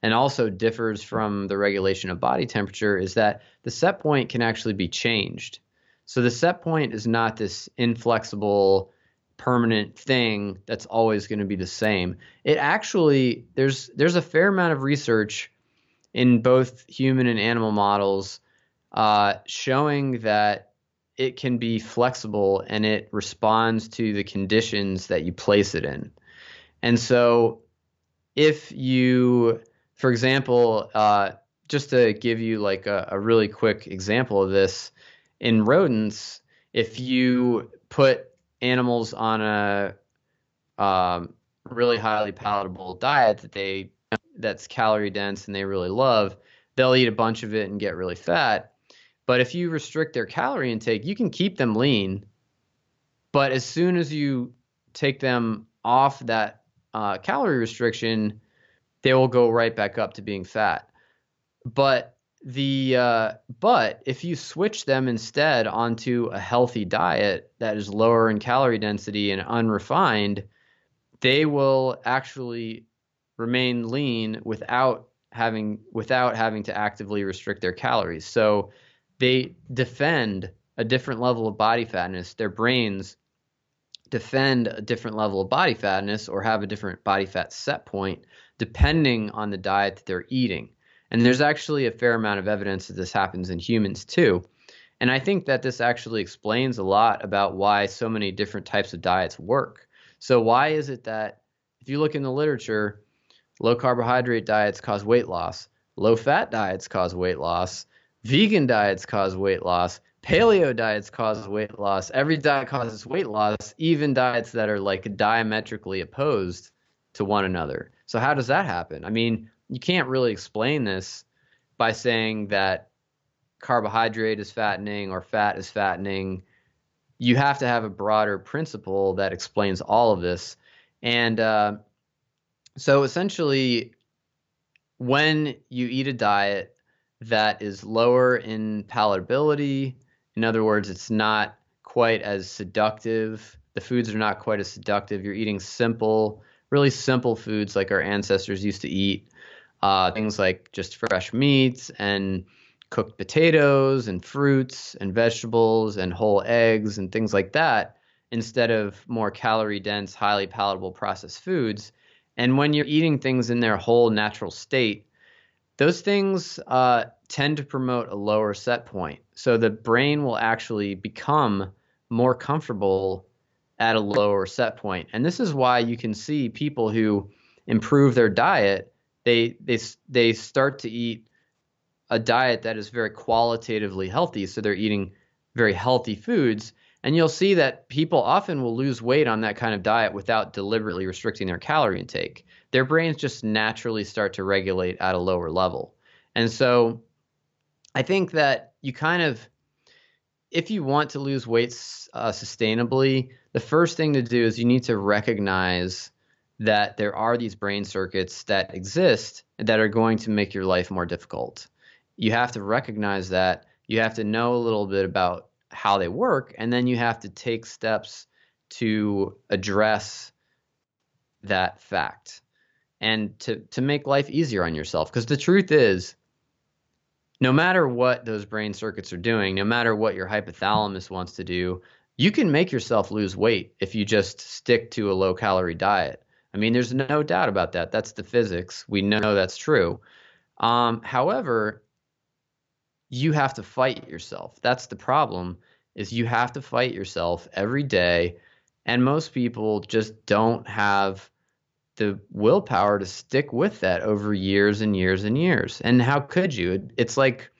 and also differs from the regulation of body temperature is that the set point can actually be changed. So the set point is not this inflexible permanent thing that's always going to be the same. It actually there's there's a fair amount of research in both human and animal models uh, showing that it can be flexible and it responds to the conditions that you place it in. And so, if you, for example, uh, just to give you like a, a, really quick example of this, in rodents, if you put animals on a um, really highly palatable diet that they that's calorie dense and they really love, they'll eat a bunch of it and get really fat but if you restrict their calorie intake, you can keep them lean. But as soon as you take them off that uh, calorie restriction, they will go right back up to being fat. But the uh, but if you switch them instead onto a healthy diet that is lower in calorie density and unrefined, they will actually remain lean without having without having to actively restrict their calories. So they defend a different level of body fatness. Their brains defend a different level of body fatness or have a different body fat set point depending on the diet that they're eating. And there's actually a fair amount of evidence that this happens in humans too. And I think that this actually explains a lot about why so many different types of diets work. So, why is it that if you look in the literature, low carbohydrate diets cause weight loss, low fat diets cause weight loss, vegan diets cause weight loss paleo diets cause weight loss every diet causes weight loss even diets that are like diametrically opposed to one another. So how does that happen? I mean you can't really explain this by saying that carbohydrate is fattening or fat is fattening. You have to have a broader principle that explains all of this. And uh, so essentially when you eat a diet that is lower in palatability. In other words, it's not quite as seductive. The foods are not quite as seductive. You're eating simple, really simple foods like our ancestors used to eat. Uh, things like just fresh meats and cooked potatoes and fruits and vegetables and whole eggs and things like that instead of more calorie dense, highly palatable processed foods. And when you're eating things in their whole natural state, those things uh, tend to promote a lower set point. So the brain will actually become more comfortable at a lower set point. And this is why you can see people who improve their diet, they they they start to eat a diet that is very qualitatively healthy. So they're eating very healthy foods. And you'll see that people often will lose weight on that kind of diet without deliberately restricting their calorie intake their brains just naturally start to regulate at a lower level. And so I think that you kind of, if you want to lose weight uh, sustainably, the first thing to do is you need to recognize that there are these brain circuits that exist that are going to make your life more difficult. You have to recognize that. You have to know a little bit about how they work, and then you have to take steps to address that fact and to, to make life easier on yourself. Because the truth is, no matter what those brain circuits are doing, no matter what your hypothalamus wants to do, you can make yourself lose weight if you just stick to a low calorie diet. I mean, there's no doubt about that. That's the physics. We know that's true. Um, however, you have to fight yourself. That's the problem is you have to fight yourself every day and most people just don't have the willpower to stick with that over years and years and years. And how could you? It's like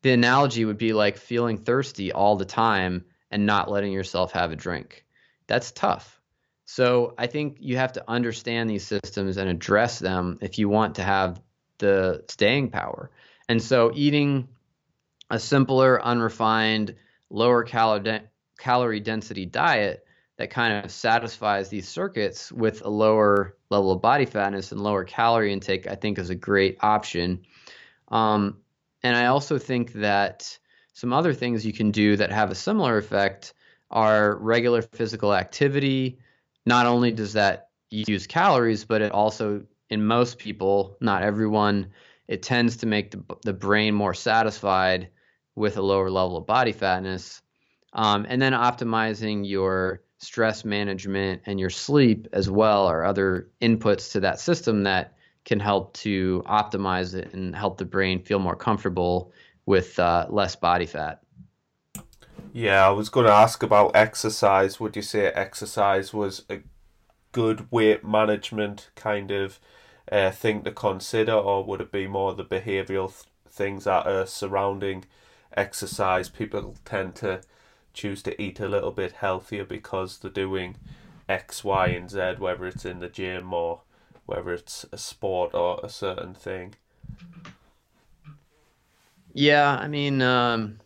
the analogy would be like feeling thirsty all the time and not letting yourself have a drink. That's tough. So I think you have to understand these systems and address them if you want to have the staying power. And so eating a simpler, unrefined, lower calorie density diet that kind of satisfies these circuits with a lower level of body fatness and lower calorie intake, I think is a great option. Um, and I also think that some other things you can do that have a similar effect are regular physical activity. Not only does that use calories, but it also, in most people, not everyone, it tends to make the, the brain more satisfied with a lower level of body fatness. Um, and then optimizing your stress management and your sleep as well are other inputs to that system that can help to optimize it and help the brain feel more comfortable with uh, less body fat. Yeah, I was going to ask about exercise. Would you say exercise was a good weight management kind of uh, thing to consider, or would it be more the behavioural th- things that are surrounding exercise? People tend to choose to eat a little bit healthier because they're doing X, Y, and Z, whether it's in the gym or whether it's a sport or a certain thing. Yeah, I mean, um,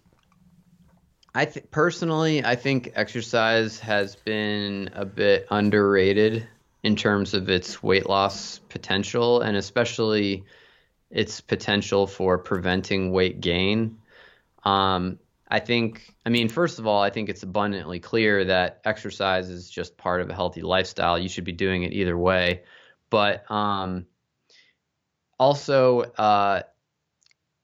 I think personally, I think exercise has been a bit underrated in terms of its weight loss potential, and especially its potential for preventing weight gain. Um, I think, I mean, first of all, I think it's abundantly clear that exercise is just part of a healthy lifestyle. You should be doing it either way. But um, also, uh,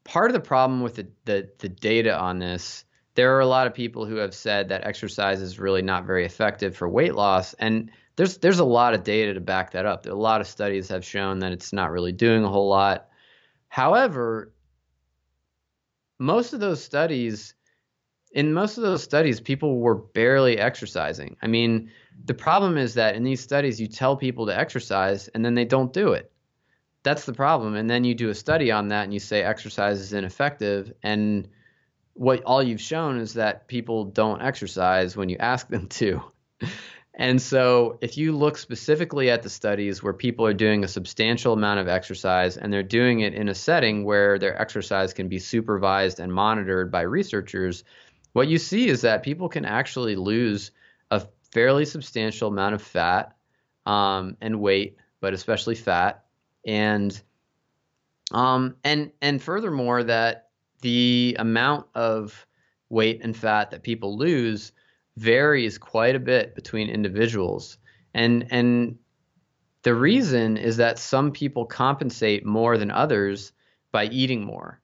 part of the problem with the, the, the data on this, there are a lot of people who have said that exercise is really not very effective for weight loss. And there's there's a lot of data to back that up. A lot of studies have shown that it's not really doing a whole lot. However, most of those studies in most of those studies, people were barely exercising. I mean, the problem is that in these studies, you tell people to exercise and then they don't do it. That's the problem. And then you do a study on that and you say exercise is ineffective. And what all you've shown is that people don't exercise when you ask them to. And so, if you look specifically at the studies where people are doing a substantial amount of exercise and they're doing it in a setting where their exercise can be supervised and monitored by researchers, what you see is that people can actually lose a fairly substantial amount of fat um, and weight, but especially fat, and um, and and furthermore that the amount of weight and fat that people lose varies quite a bit between individuals, and and the reason is that some people compensate more than others by eating more.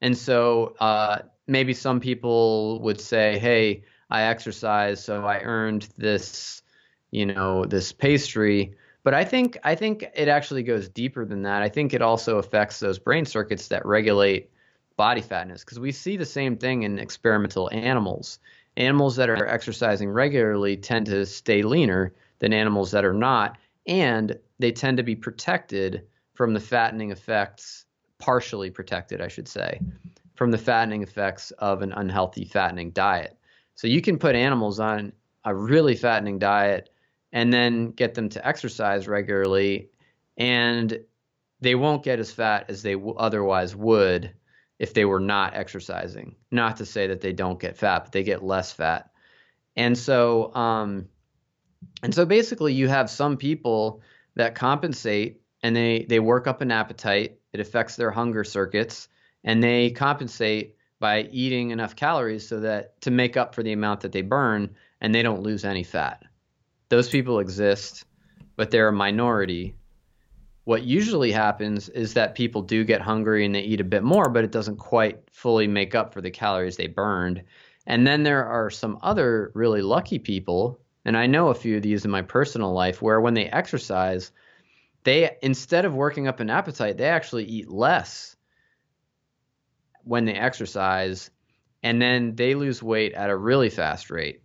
And so uh, maybe some people would say, hey, I exercise, so I earned this, you know, this pastry. But I think I think it actually goes deeper than that. I think it also affects those brain circuits that regulate body fatness because we see the same thing in experimental animals. Animals that are exercising regularly tend to stay leaner than animals that are not, and they tend to be protected from the fattening effects, partially protected, I should say, from the fattening effects of an unhealthy fattening diet. So you can put animals on a really fattening diet and then get them to exercise regularly, and they won't get as fat as they w- otherwise would if they were not exercising. Not to say that they don't get fat, but they get less fat. And so, um, and so basically, you have some people that compensate and they they work up an appetite. It affects their hunger circuits, and they compensate by eating enough calories so that to make up for the amount that they burn, and they don't lose any fat. Those people exist, but they're a minority. What usually happens is that people do get hungry and they eat a bit more, but it doesn't quite fully make up for the calories they burned. And then there are some other really lucky people, and I know a few of these in my personal life, where when they exercise, they instead of working up an appetite, they actually eat less when they exercise, and then they lose weight at a really fast rate.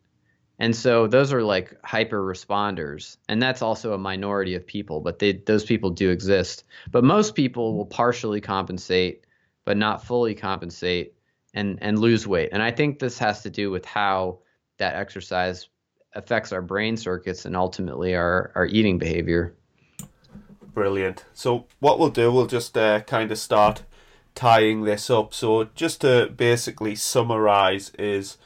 And so those are like hyper responders, and that's also a minority of people, but they, those people do exist. But most people will partially compensate, but not fully compensate, and and lose weight. And I think this has to do with how that exercise affects our brain circuits and ultimately our our eating behavior. Brilliant. So what we'll do, we'll just uh, kind of start tying this up. So just to basically summarize, is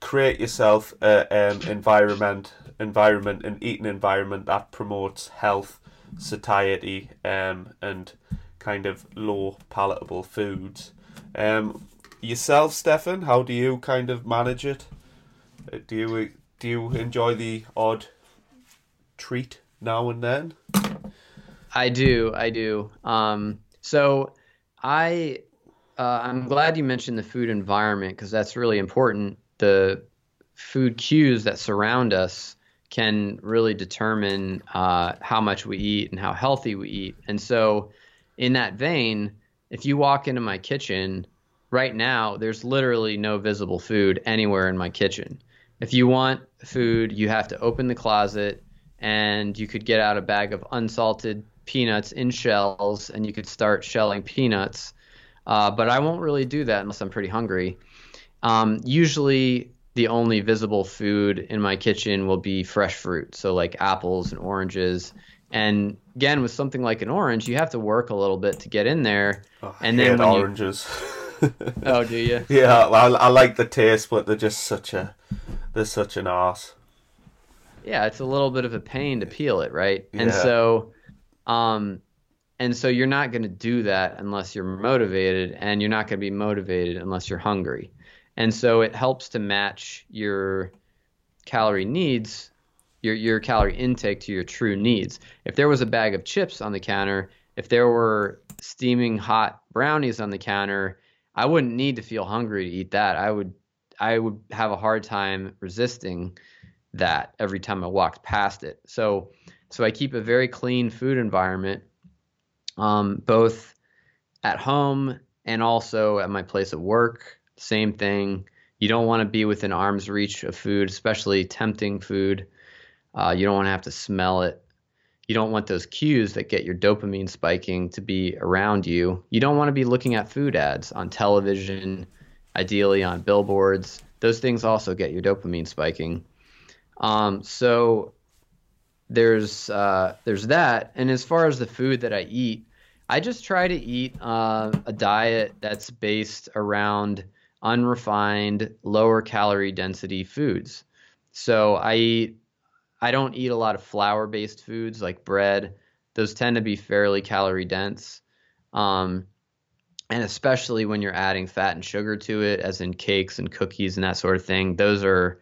create yourself a um, environment, environment, an eating environment that promotes health, satiety, um, and kind of low palatable foods. Um, yourself, Stephan, how do you kind of manage it? Uh, do you do you enjoy the odd treat now and then? I do, I do. Um, so I uh, I'm glad you mentioned the food environment because that's really important. The food cues that surround us can really determine uh, how much we eat and how healthy we eat. And so, in that vein, if you walk into my kitchen right now, there's literally no visible food anywhere in my kitchen. If you want food, you have to open the closet and you could get out a bag of unsalted peanuts in shells and you could start shelling peanuts. Uh, but I won't really do that unless I'm pretty hungry. Um, usually, the only visible food in my kitchen will be fresh fruit, so like apples and oranges. And again, with something like an orange, you have to work a little bit to get in there. Oh, and then oranges. You... oh, do you? Yeah, I, I like the taste, but they're just such a they're such an ass. Yeah, it's a little bit of a pain to peel it, right? Yeah. And so um, and so you're not going to do that unless you're motivated, and you're not going to be motivated unless you're hungry. And so it helps to match your calorie needs, your your calorie intake to your true needs. If there was a bag of chips on the counter, if there were steaming hot brownies on the counter, I wouldn't need to feel hungry to eat that. I would I would have a hard time resisting that every time I walked past it. So so I keep a very clean food environment, um, both at home and also at my place of work. Same thing. You don't want to be within arm's reach of food, especially tempting food. Uh, you don't want to have to smell it. You don't want those cues that get your dopamine spiking to be around you. You don't want to be looking at food ads on television, ideally on billboards. Those things also get your dopamine spiking. Um, so there's uh, there's that. And as far as the food that I eat, I just try to eat uh, a diet that's based around unrefined, lower calorie density foods. So I eat. I don't eat a lot of flour based foods like bread. Those tend to be fairly calorie dense. Um, and especially when you're adding fat and sugar to it, as in cakes and cookies and that sort of thing, those are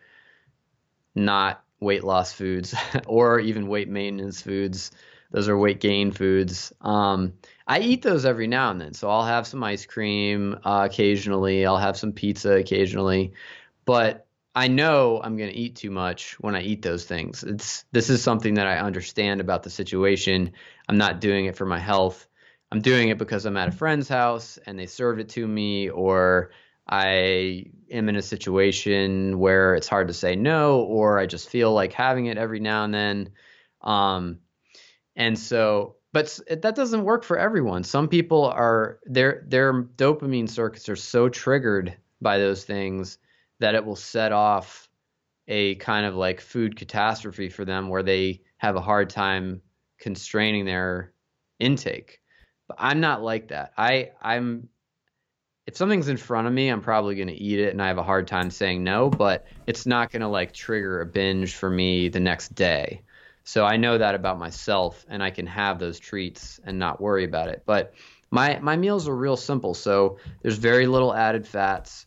not weight loss foods or even weight maintenance foods. Those are weight gain foods. Um, I eat those every now and then. So I'll have some ice cream uh, occasionally. I'll have some pizza occasionally. But I know I'm going to eat too much when I eat those things. It's this is something that I understand about the situation. I'm not doing it for my health. I'm doing it because I'm at a friend's house and they served it to me or I am in a situation where it's hard to say no, or I just feel like having it every now and then. Um, and so, but that doesn't work for everyone. Some people are their their dopamine circuits are so triggered by those things that it will set off a kind of like food catastrophe for them, where they have a hard time constraining their intake. But I'm not like that. I I'm if something's in front of me, I'm probably going to eat it and I have a hard time saying no, but it's not going to like trigger a binge for me the next day. So I know that about myself, and I can have those treats and not worry about it. But my my meals are real simple. So there's very little added fats,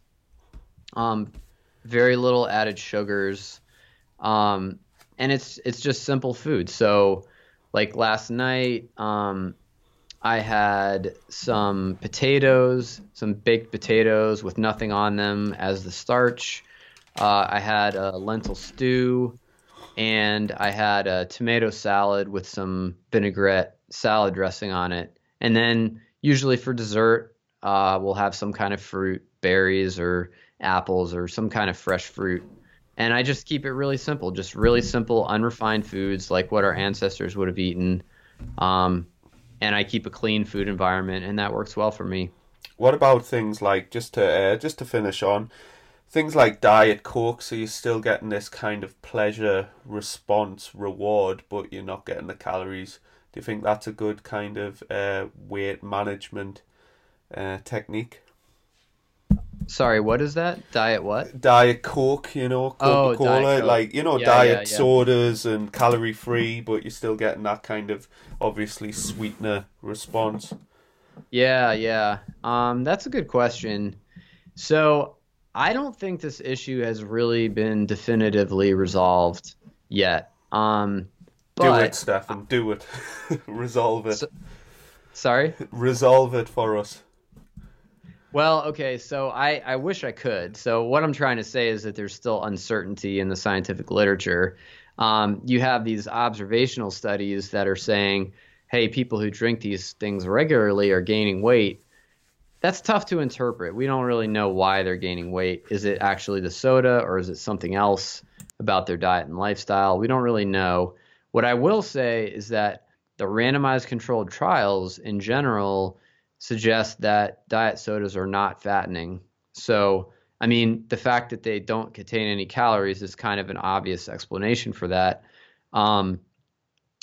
um, very little added sugars, um, and it's it's just simple food. So like last night, um, I had some potatoes, some baked potatoes with nothing on them as the starch. Uh, I had a lentil stew, and I had a tomato salad with some vinaigrette salad dressing on it. And then usually for dessert, uh, we'll have some kind of fruit, berries or apples or some kind of fresh fruit. And I just keep it really simple, just really simple, unrefined foods like what our ancestors would have eaten. Um, and I keep a clean food environment, and that works well for me. What about things like just to uh, just to finish on things like diet coke? So you're still getting this kind of pleasure response reward, but you're not getting the calories. Do you think that's a good kind of uh, weight management uh, technique? Sorry, what is that? Diet what? Diet Coke, you know, Coca Cola, oh, like you know, yeah, diet yeah, yeah. sodas and calorie free, but you're still getting that kind of obviously sweetener response. Yeah, yeah. Um, that's a good question. So I don't think this issue has really been definitively resolved yet. Um, do it, Stephan. Do it. Resolve it. So, sorry. Resolve it for us. Well, okay, so I, I wish I could. So what I'm trying to say is that there's still uncertainty in the scientific literature. Um, you have these observational studies that are saying, hey, people who drink these things regularly are gaining weight. That's tough to interpret. We don't really know why they're gaining weight. Is it actually the soda or is it something else about their diet and lifestyle? We don't really know. What I will say is that the randomized controlled trials in general suggest that diet sodas are not fattening. So, I mean, the fact that they don't contain any calories is kind of an obvious explanation for that. Um,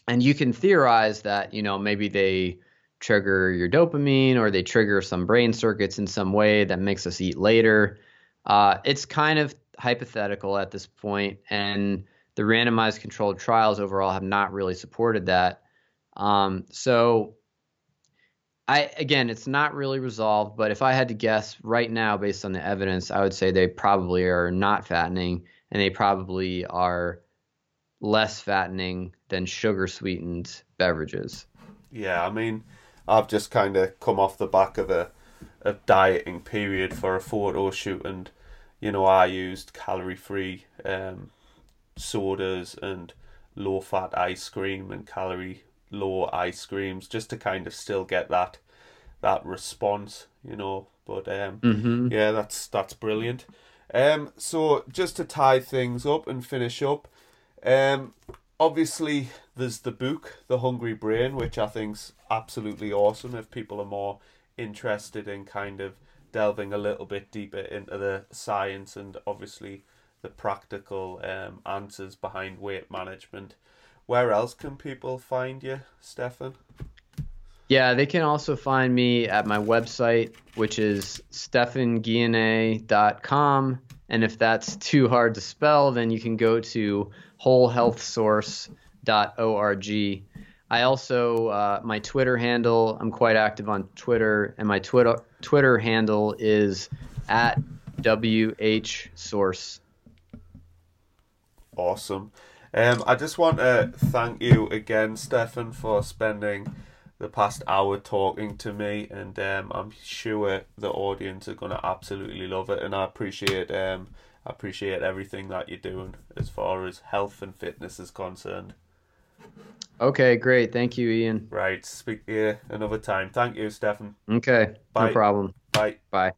and you can theorize that, you know, maybe they trigger your dopamine or they trigger some brain circuits in some way that makes us eat later. Uh, it's kind of hypothetical at this point, and the randomized controlled trials overall have not really supported that. Um, so I again, it's not really resolved, but if I had to guess right now, based on the evidence, I would say they probably are not fattening, and they probably are less fattening than sugar sweetened beverages. Yeah, I mean, I've just kind of come off the back of a, a dieting period for a photo shoot, and you know, I used calorie free um, sodas and low fat ice cream and calorie low ice creams just to kind of still get that that response, you know. But um, mm-hmm. yeah, that's that's brilliant. Um, so just to tie things up and finish up, um, obviously there's the book, The Hungry Brain, which I think's absolutely awesome. If people are more interested in kind of delving a little bit deeper into the science and obviously the practical um, answers behind weight management. Where else can people find you, Stephan? Yeah, they can also find me at my website, which is stephanguyenet.com. And if that's too hard to spell, then you can go to wholehealthsource.org. I also, uh, my Twitter handle, I'm quite active on Twitter, and my Twitter, Twitter handle is at WHSource. Awesome. Um, I just want to thank you again, Stephan, for spending the past hour talking to me, and um, I'm sure the audience are gonna absolutely love it. And I appreciate um, I appreciate everything that you're doing as far as health and fitness is concerned. Okay, great. Thank you, Ian. Right. Speak to you another time. Thank you, Stephan. Okay. Bye. No problem. Bye. Bye.